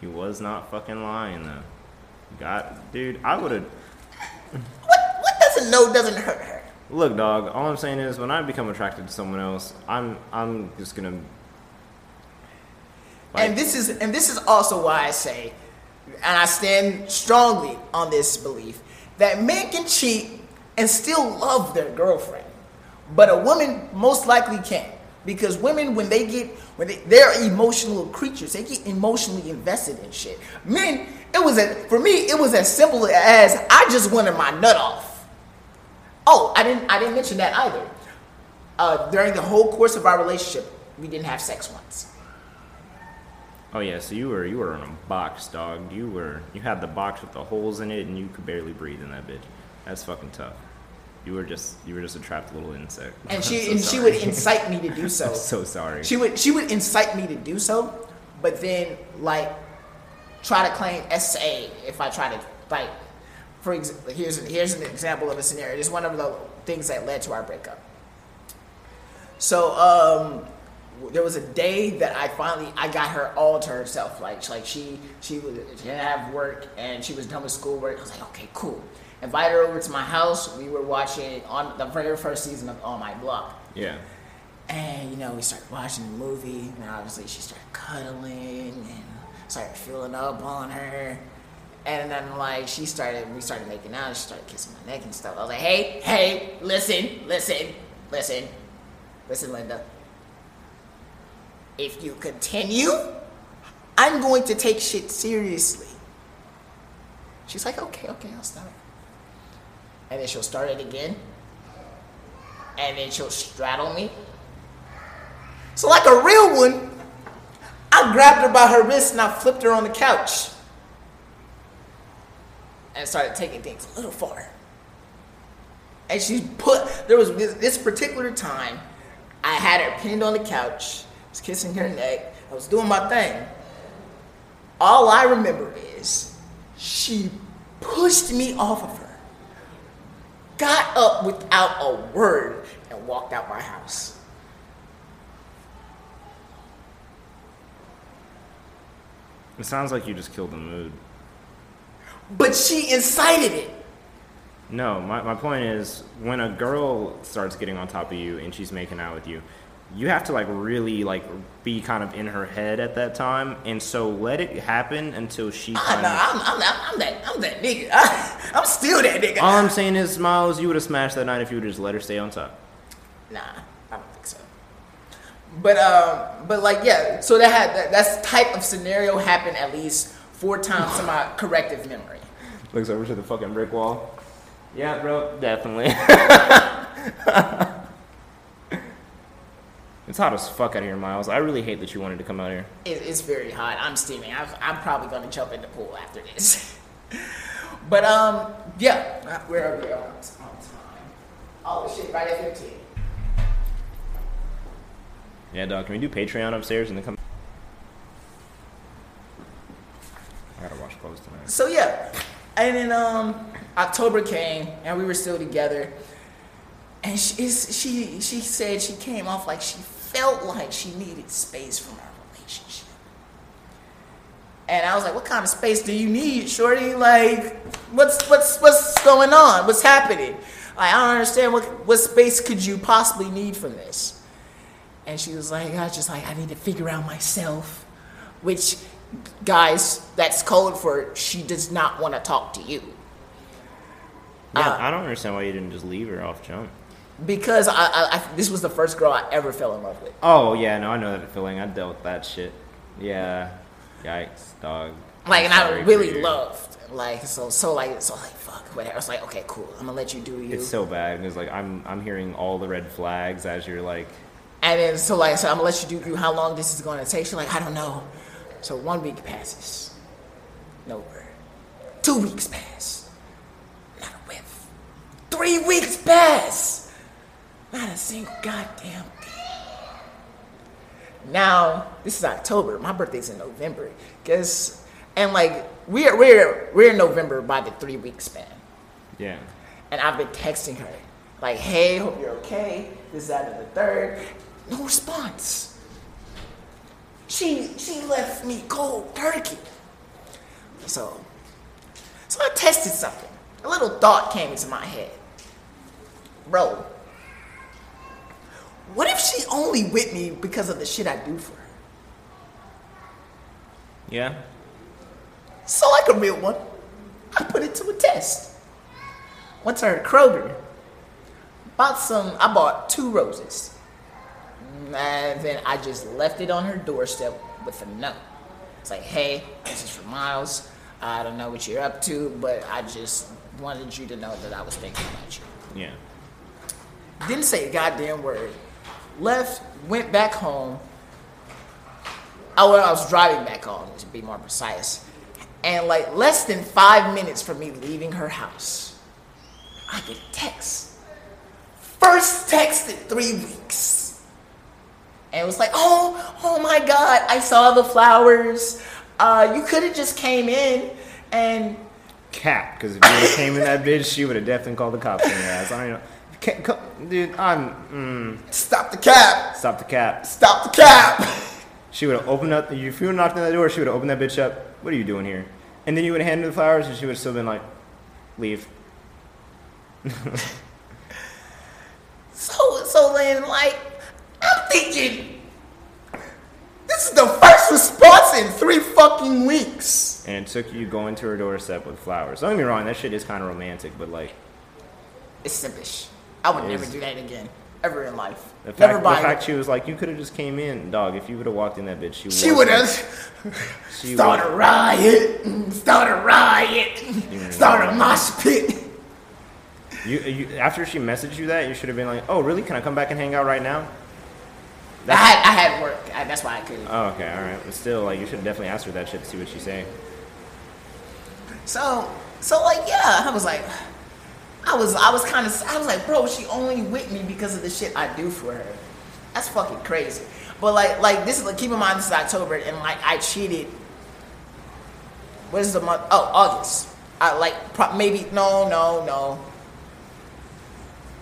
he was not fucking lying though. God, dude, I would have *laughs* What what doesn't know doesn't hurt her. Look, dog. All I'm saying is, when I become attracted to someone else, I'm I'm just gonna. And this is and this is also why I say, and I stand strongly on this belief that men can cheat and still love their girlfriend, but a woman most likely can't. because women when they get when they they're emotional creatures they get emotionally invested in shit. Men it was a for me it was as simple as i just wanted my nut off. Oh i didn't i didn't mention that either. Uh, during the whole course of our relationship we didn't have sex once Oh yeah, so you were you were in a box, dog. You were you had the box with the holes in it, and you could barely breathe in that bitch. That's fucking tough. You were just you were just a trapped little insect. and she *laughs* so and she would incite me to do *laughs* so I'm so sorry. She would she would incite me to do so, but then like try to claim SA if I try to like for example here's here's an example of a scenario. It's one of the things that led to our breakup. So um there was a day that I finally I got her all to herself. Like like she she was she didn't have work and she was done with schoolwork. I was like, okay, cool. Invited her over to my house. We were watching on the very first season of On My Block. yeah. And you know, we started watching the movie, and obviously she started cuddling and started feeling up on her. And then like she started, we started making out. and She started kissing my neck and stuff. I was like, "Hey, hey, listen, listen, listen, listen, Linda. If you continue, I'm going to take shit seriously." She's like, "Okay, okay, I'll stop." And then she'll start it again. And then she'll straddle me. So, like a real one, I grabbed her by her wrist and I flipped her on the couch and started taking things a little far. And she put, there was this, this particular time, I had her pinned on the couch, was kissing her neck, I was doing my thing. All I remember is she pushed me off of her, got up without a word, and walked out my house. It sounds like you just killed the mood. But she incited it. No, my, my point is when a girl starts getting on top of you and she's making out with you, you have to like really like be kind of in her head at that time, and so let it happen until she kind nah, of. I'm, I'm, that, I'm that, *laughs* I'm that nigga. I, I'm still that nigga. All I'm saying is, Miles, you would have smashed that night if you would have just let her stay on top. Nah, I don't think so. But um, but like yeah, so that had that that's type of scenario happened at least four times in my *laughs* corrective memory. Looks over to the fucking brick wall. Yeah, bro, definitely. *laughs* it's hot as fuck out here, Miles. I really hate that you wanted to come out here. It, it's very hot. I'm steaming. I'm, I'm probably gonna jump in the pool after this. *laughs* but um, yeah, where are we on, on time? Oh shit, right at 15. Yeah, dog. Can we do Patreon upstairs and then come? I gotta wash clothes tonight. So yeah, and then um October came and we were still together, and she is- she she said she came off like she felt like she needed space from our relationship. And I was like, "What kind of space do you need, shorty? Like, what's what's what's going on? What's happening? Like, I don't understand what what space could you possibly need from this?" And she was like, "I was just like I need to figure out myself," which, guys, that's code for she does not want to talk to you Yeah, Uh, I don't understand why you didn't just leave her off jump. Because I, I, I this was the first girl I ever fell in love with. Oh yeah, no, I know that feeling. I dealt with that shit. Yeah, yikes, dog. Like, and I really loved. Like, so, so, like, so, like, fuck, whatever. I was like, okay, cool. I'm gonna let you do you. It's so bad and because like I'm I'm hearing all the red flags as you're like, and then, so, like, so I'm gonna let you do you. How long this is gonna take? She's like, I don't know. So one week passes, no word. Two weeks pass, not a whiff. Three weeks pass, not a single goddamn thing. Now this is October. My birthday's in November. Guess, and like we're we're we're in November by the three week span. yeah, And I've been texting her, like, hey, hope you're okay. This, that, and the third. No response. She she left me cold turkey. So so I tested something. A little thought came into my head. Bro, what if she only with me because of the shit I do for her? yeah. So like a real one, I put it to a test. Went to her Kroger. Bought some. I bought two roses. And then I just left it on her doorstep with a note. It's like, hey, this is for Miles. I don't know what you're up to, but I just wanted you to know that I was thinking about you. Yeah. Didn't say a goddamn word. Left, went back home. Oh, well, I was driving back home, to be more precise. And like less than five minutes from me leaving her house, I get a text. First text in three weeks. And it was like, oh, oh my God, I saw the flowers. Uh, you could have just came in and Cap, because if you came in that bitch, she would have definitely called the cops on your ass. I don't know. Ca- co- Dude, I'm. Mm, stop the cab. stop the cap. Stop the cab. *laughs* She would have opened up. If you would knocked on that door, she would have opened that bitch up. What are you doing here? And then you would have handed her the flowers, and she would have still been like, leave. *laughs* So, so then, like, I'm thinking, this is the first response in three fucking weeks. And it took you going to her doorstep with flowers. Don't get me wrong, that shit is kind of romantic, but like, It's simpish. I would never do that again, ever in life. the fact, never the buy. fact she was like, you could have just came in, dog. If you would have walked in that bitch, she, would have. she would have *laughs* start a riot, start a riot, start a mosh pit. You, you, after she messaged you that, you should have been like, oh, really? Can I come back and hang out right now? I had, I had work. I, that's why I couldn't. Oh, okay, all right. But still, like, you should have definitely asked her that shit to see what she's saying. So, so like, yeah, I was like, I was, I was kind of, I was like, bro, she only with me because of the shit I do for her. That's fucking crazy. But like, like this is like, keep in mind this is October, and like I cheated. What is the month? Oh, August. I like pro- maybe no, no, no.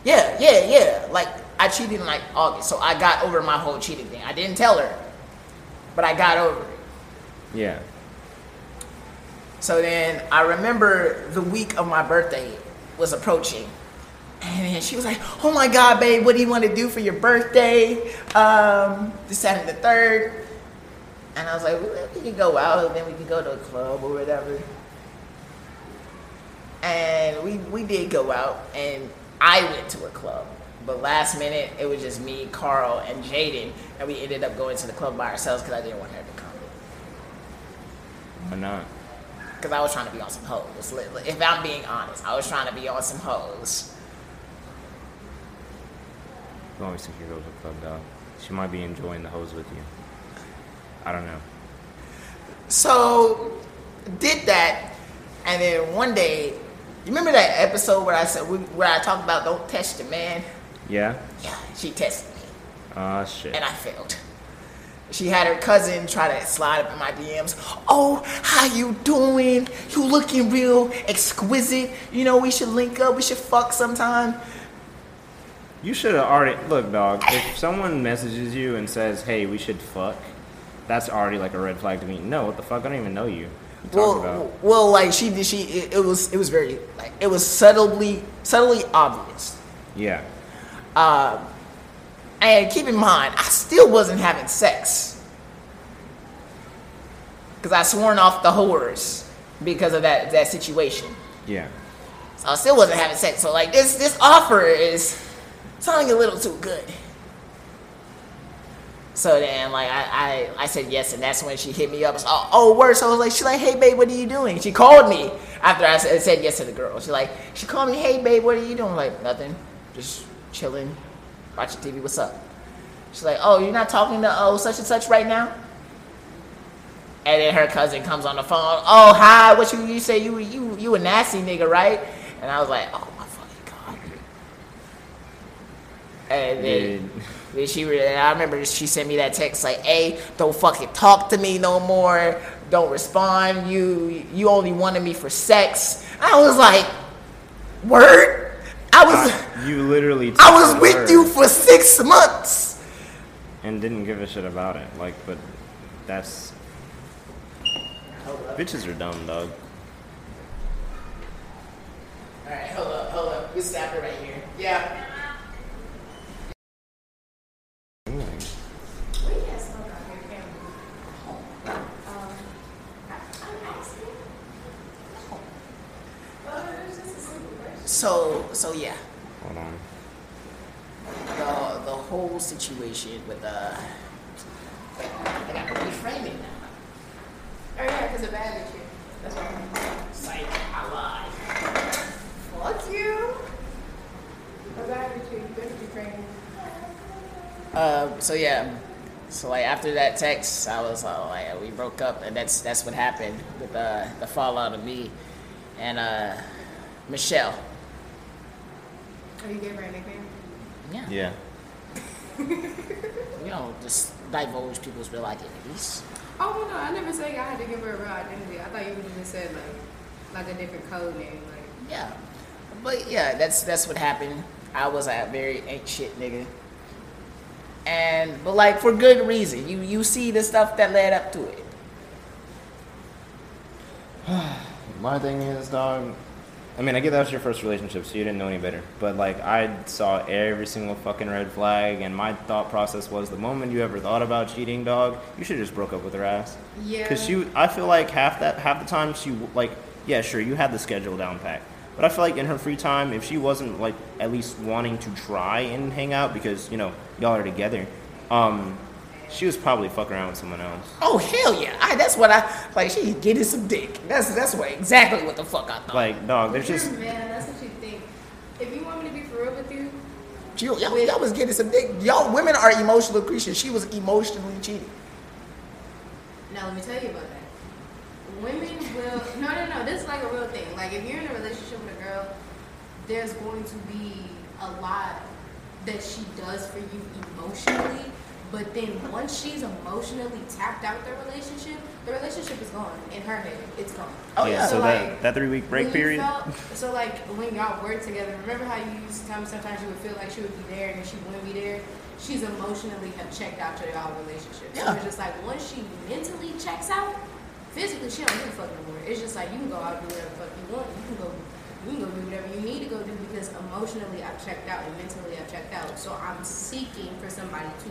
Yeah, yeah, yeah. Like I cheated in like August, so I got over my whole cheating thing. I didn't tell her, but I got over it. Yeah. So then I remember the week of my birthday was approaching. And she was like, Oh my God, babe, what do you want to do for your birthday? Um, this, that, and the third. And I was like, well, We can go out and then we can go to a club or whatever. And we, we did go out and I went to a club. But last minute, it was just me, Carl, and Jaden. And we ended up going to the club by ourselves because I didn't want her to come. Why not? Because I was trying to be on some hoes. If I'm being honest, I was trying to be on some hoes. You always take your girl to the club, dog. She might be enjoying the hose with you. I don't know. So, did that. And then one day, you remember that episode where I said, where I talked about don't test the man? Yeah? Yeah, she tested me. Ah, shit. And I failed. She had her cousin try to slide up in my DMs. Oh, how you doing? You looking real exquisite. You know, we should link up. We should fuck sometime. You should have already look, dog. If someone messages you and says, "Hey, we should fuck," that's already like a red flag to me. No, what the fuck? I don't even know you. What you talking well, about? well, like she did. She it, it was it was very like it was subtly subtly obvious. Yeah. Um, and keep in mind, I still wasn't having sex because I sworn off the whores because of that that situation. Yeah. So I still wasn't having sex. So like this this offer is sounding a little too good. So then like I, I, I said yes and that's when she hit me up. Oh, oh word. So I was like, she's like, hey babe, what are you doing? She called me after I said, said yes to the girl. She like she called me, hey babe, what are you doing? I'm like, nothing. Just chilling, watching TV, what's up? She's like, oh, you're not talking to oh such and such right now? And then her cousin comes on the phone. Oh, hi. What you you say you you you a nasty nigga, right? And I was like, oh my fucking god. And then, then she I remember she sent me that text like, "Hey, don't fucking talk to me no more. Don't respond. You you only wanted me for sex." I was like, "Word." I was I- you literally. I was took with her you for six months. and didn't give a shit about it. Like, but that's bitches are dumb, dog. All right, hold up, hold up. We stop it right here. Yeah. So so yeah, Hold on. the the whole situation with uh. Wait, I gotta reframe it now. Oh yeah, because of bad. That's why. Psych, I lied. Fuck you. I'm bad with you. You better be training. Uh, so yeah, so like after that text, I was uh, like, we broke up, and that's that's what happened with uh, the fallout of me and uh, Michelle. Oh, you gave her a nickname? Yeah, Yeah. We don't just divulge people's real identities. Oh no, I never said I had to give her a real identity. I thought you would have just said like, like a different code name, like. Yeah, but yeah, that's that's what happened. I was a very ain't shit nigga, and but like for good reason. You you see the stuff that led up to it. *sighs* My thing is, dog. I mean, I get that was your first relationship, so you didn't know any better. But like, I saw every single fucking red flag, and my thought process was, the moment you ever thought about cheating, dog, you should just broke up with her ass. Yeah. Cause she, I feel like half that, half the time she, like, yeah, sure, you had the schedule down pat, but I feel like in her free time, if she wasn't like at least wanting to try and hang out because you know y'all are together, um, she was probably fucking around with someone else. Oh hell yeah! I, that's what I like. She getting some dick. That's that's what exactly what the fuck I thought. Like, dog, there's You're just man, that's what you think. If you want me to be for real with you, You, y'all, y'all was getting some dick. Y'all women are emotional creatures. She was emotionally cheating. now let me tell you about that. Women will no no no. This is like a real thing. Like if you're in a relationship with a girl, there's going to be a lot that she does for you emotionally. But then once she's emotionally tapped out the relationship, the relationship is gone in her head. It's gone. Oh, yeah. So So, that like, that three week break period. felt- *laughs* so like when y'all work together, remember how you used to tell me sometimes you would feel like she would be there and then she wouldn't be there? She's emotionally have checked out to y'all relationship. So Yeah. it's just like once she mentally checks out, physically she don't give a fuck no more. It's just like you can go out and do whatever the fuck you want. You can go you can go do whatever you need to go do because emotionally I've checked out and mentally I've checked out. So I'm seeking for somebody to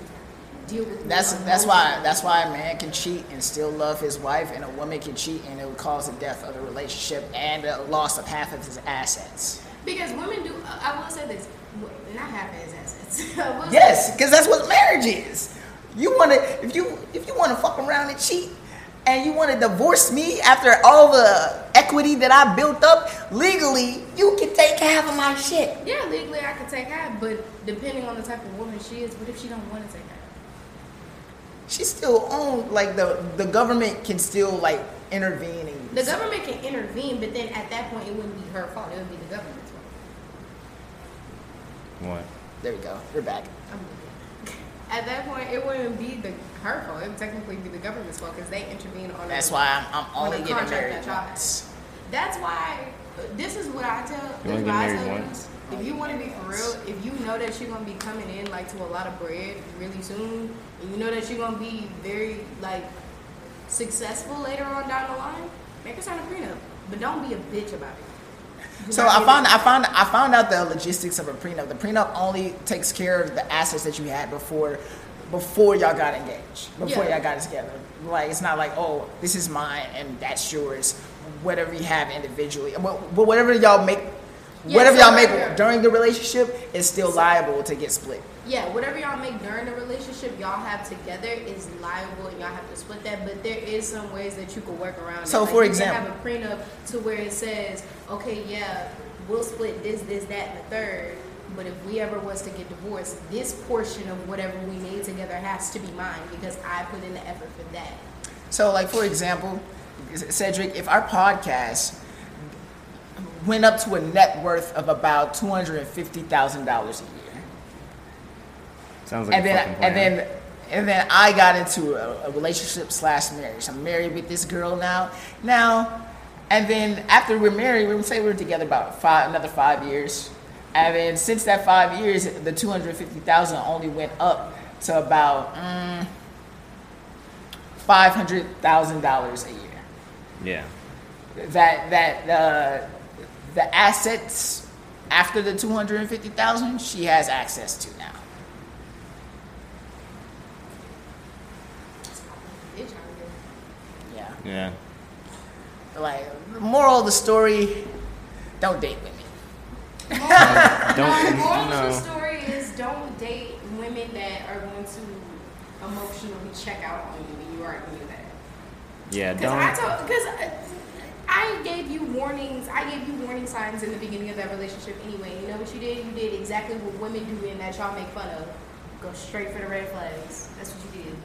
deal with That's that's why that's why a man can cheat and still love his wife, and a woman can cheat and it will cause the death of the relationship and the loss of half of his assets. Because women do, I will say this, not half as assets. *laughs* I will say Yes, because that's what marriage is. You want to if you if you want to fuck around and cheat, and you want to divorce me after all the equity that I built up legally, you can take half of my shit. Yeah, legally I could take half, but depending on the type of woman she is, what if she don't want to take half? She still owned like the the government can still like intervene and The government can intervene, but then at that point it wouldn't be her fault. It would be the government's fault. What? There we go. We're back. I'm with *laughs* you. At that point, it wouldn't be the her fault. It would technically be the government's fault because they intervene on. That's the- why I'm, I'm only the getting contract married that once. That's why. This is what I tell. You This only get married once? If you want to be for real, if you know that you're gonna be coming in like to a lot of bread really soon, and you know that you're gonna be very like successful later on down the line, make her sign a prenup, but don't be a bitch about it. So I found. I found I found out the logistics of a prenup. The prenup only takes care of the assets that you had before before y'all got engaged. Before Yeah. y'all got together. Like it's not like, oh, this is mine and that's yours. Whatever you have individually. But whatever y'all make Yeah, whatever so y'all make whatever- during the relationship is still liable to get split. Yeah, whatever y'all make during the relationship, y'all have together is liable, and y'all have to split that. But there is some ways that you could work around. It so, it. for you example- can have a prenup to where it says, okay, yeah, we'll split this, this, that, and the third. But if we ever was to get divorced, this portion of whatever we made together has to be mine because I put in the effort for that. So, like for example, Cedric, if our podcast went up to a net worth of about two hundred and fifty thousand dollars a year, Sounds like and a then and then and then I got into a, a relationship slash marriage. I'm married with this girl now. Now, and then after we're married, we would say we're together about five another five years, and then since that five years, the two hundred fifty thousand only went up to about mm, five hundred thousand dollars a year. yeah. That that uh, the assets after the two hundred and fifty thousand, she has access to now. Yeah. Yeah. Like, the moral of the story, don't date women. good. Don't- no, the moral of the story is don't date women women that are going to emotionally check out on you, and you already knew that. Yeah, Because I don't. told, because I gave you warnings. I gave you warning signs in the beginning of that relationship. Anyway, you know what you did? You did exactly what women do, and that y'all make fun of. Go straight for the red flags. That's what you did.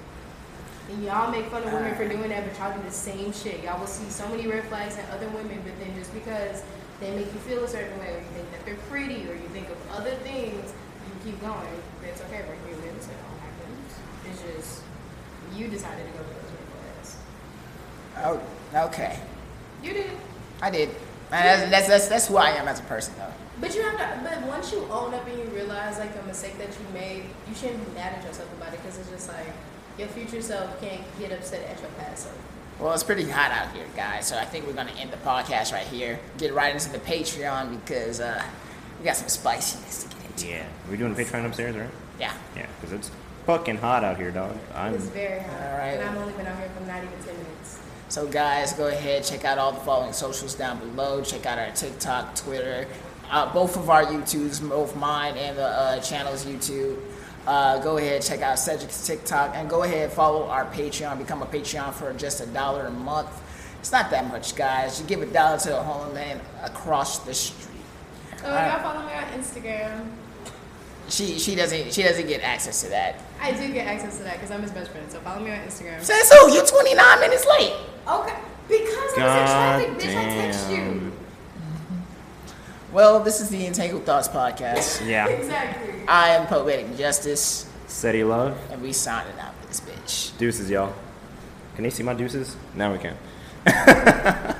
And y'all make fun of women for doing that, but y'all do the same shit. Y'all will see so many red flags in other women, but then just because they make you feel a certain way, or you think that they're pretty, or you think of other things, you keep going. It's okay. We're humans. It all happens. It's just you decided to go for those red flags. Oh, okay. You did. I did. And that's, that's, that's, that's who I am as a person, though. But you have to. But once you own up and you realize like a mistake that you made, you shouldn't be mad at yourself about it because it's just like your future self can't get upset at your past self. Well, it's pretty hot out here, guys. So I think we're gonna end the podcast right here. Get right into the Patreon because uh, we got some spiciness to get into. Yeah, we're doing Patreon upstairs, right? Yeah. Yeah, because it's fucking hot out here, dog. I'm. It's very hot, All right. and I've only been out here for not even ten minutes. So, guys, go ahead check out all the following socials down below. Check out our TikTok, Twitter, uh, both of our YouTubes, both mine and the uh, channel's YouTube. Uh, go ahead check out Cedric's TikTok and go ahead follow our Patreon. Become a Patreon for just a dollar a month. It's not that much, guys. You give a dollar to a homeless man across the street. Oh, right. y'all follow me on Instagram. She she doesn't she doesn't get access to that. I do get access to that because I'm his best friend. So follow me on Instagram. Says who? You're 29 minutes late. Okay. Because I was in traffic, bitch. I text you. *laughs* Well, this is the Entangled Thoughts podcast. *laughs* Yeah. Exactly. I am Poetic Justice, Steady love. and we signing out with this bitch. Deuces, y'all. Can they see my deuces? Now we can. *laughs*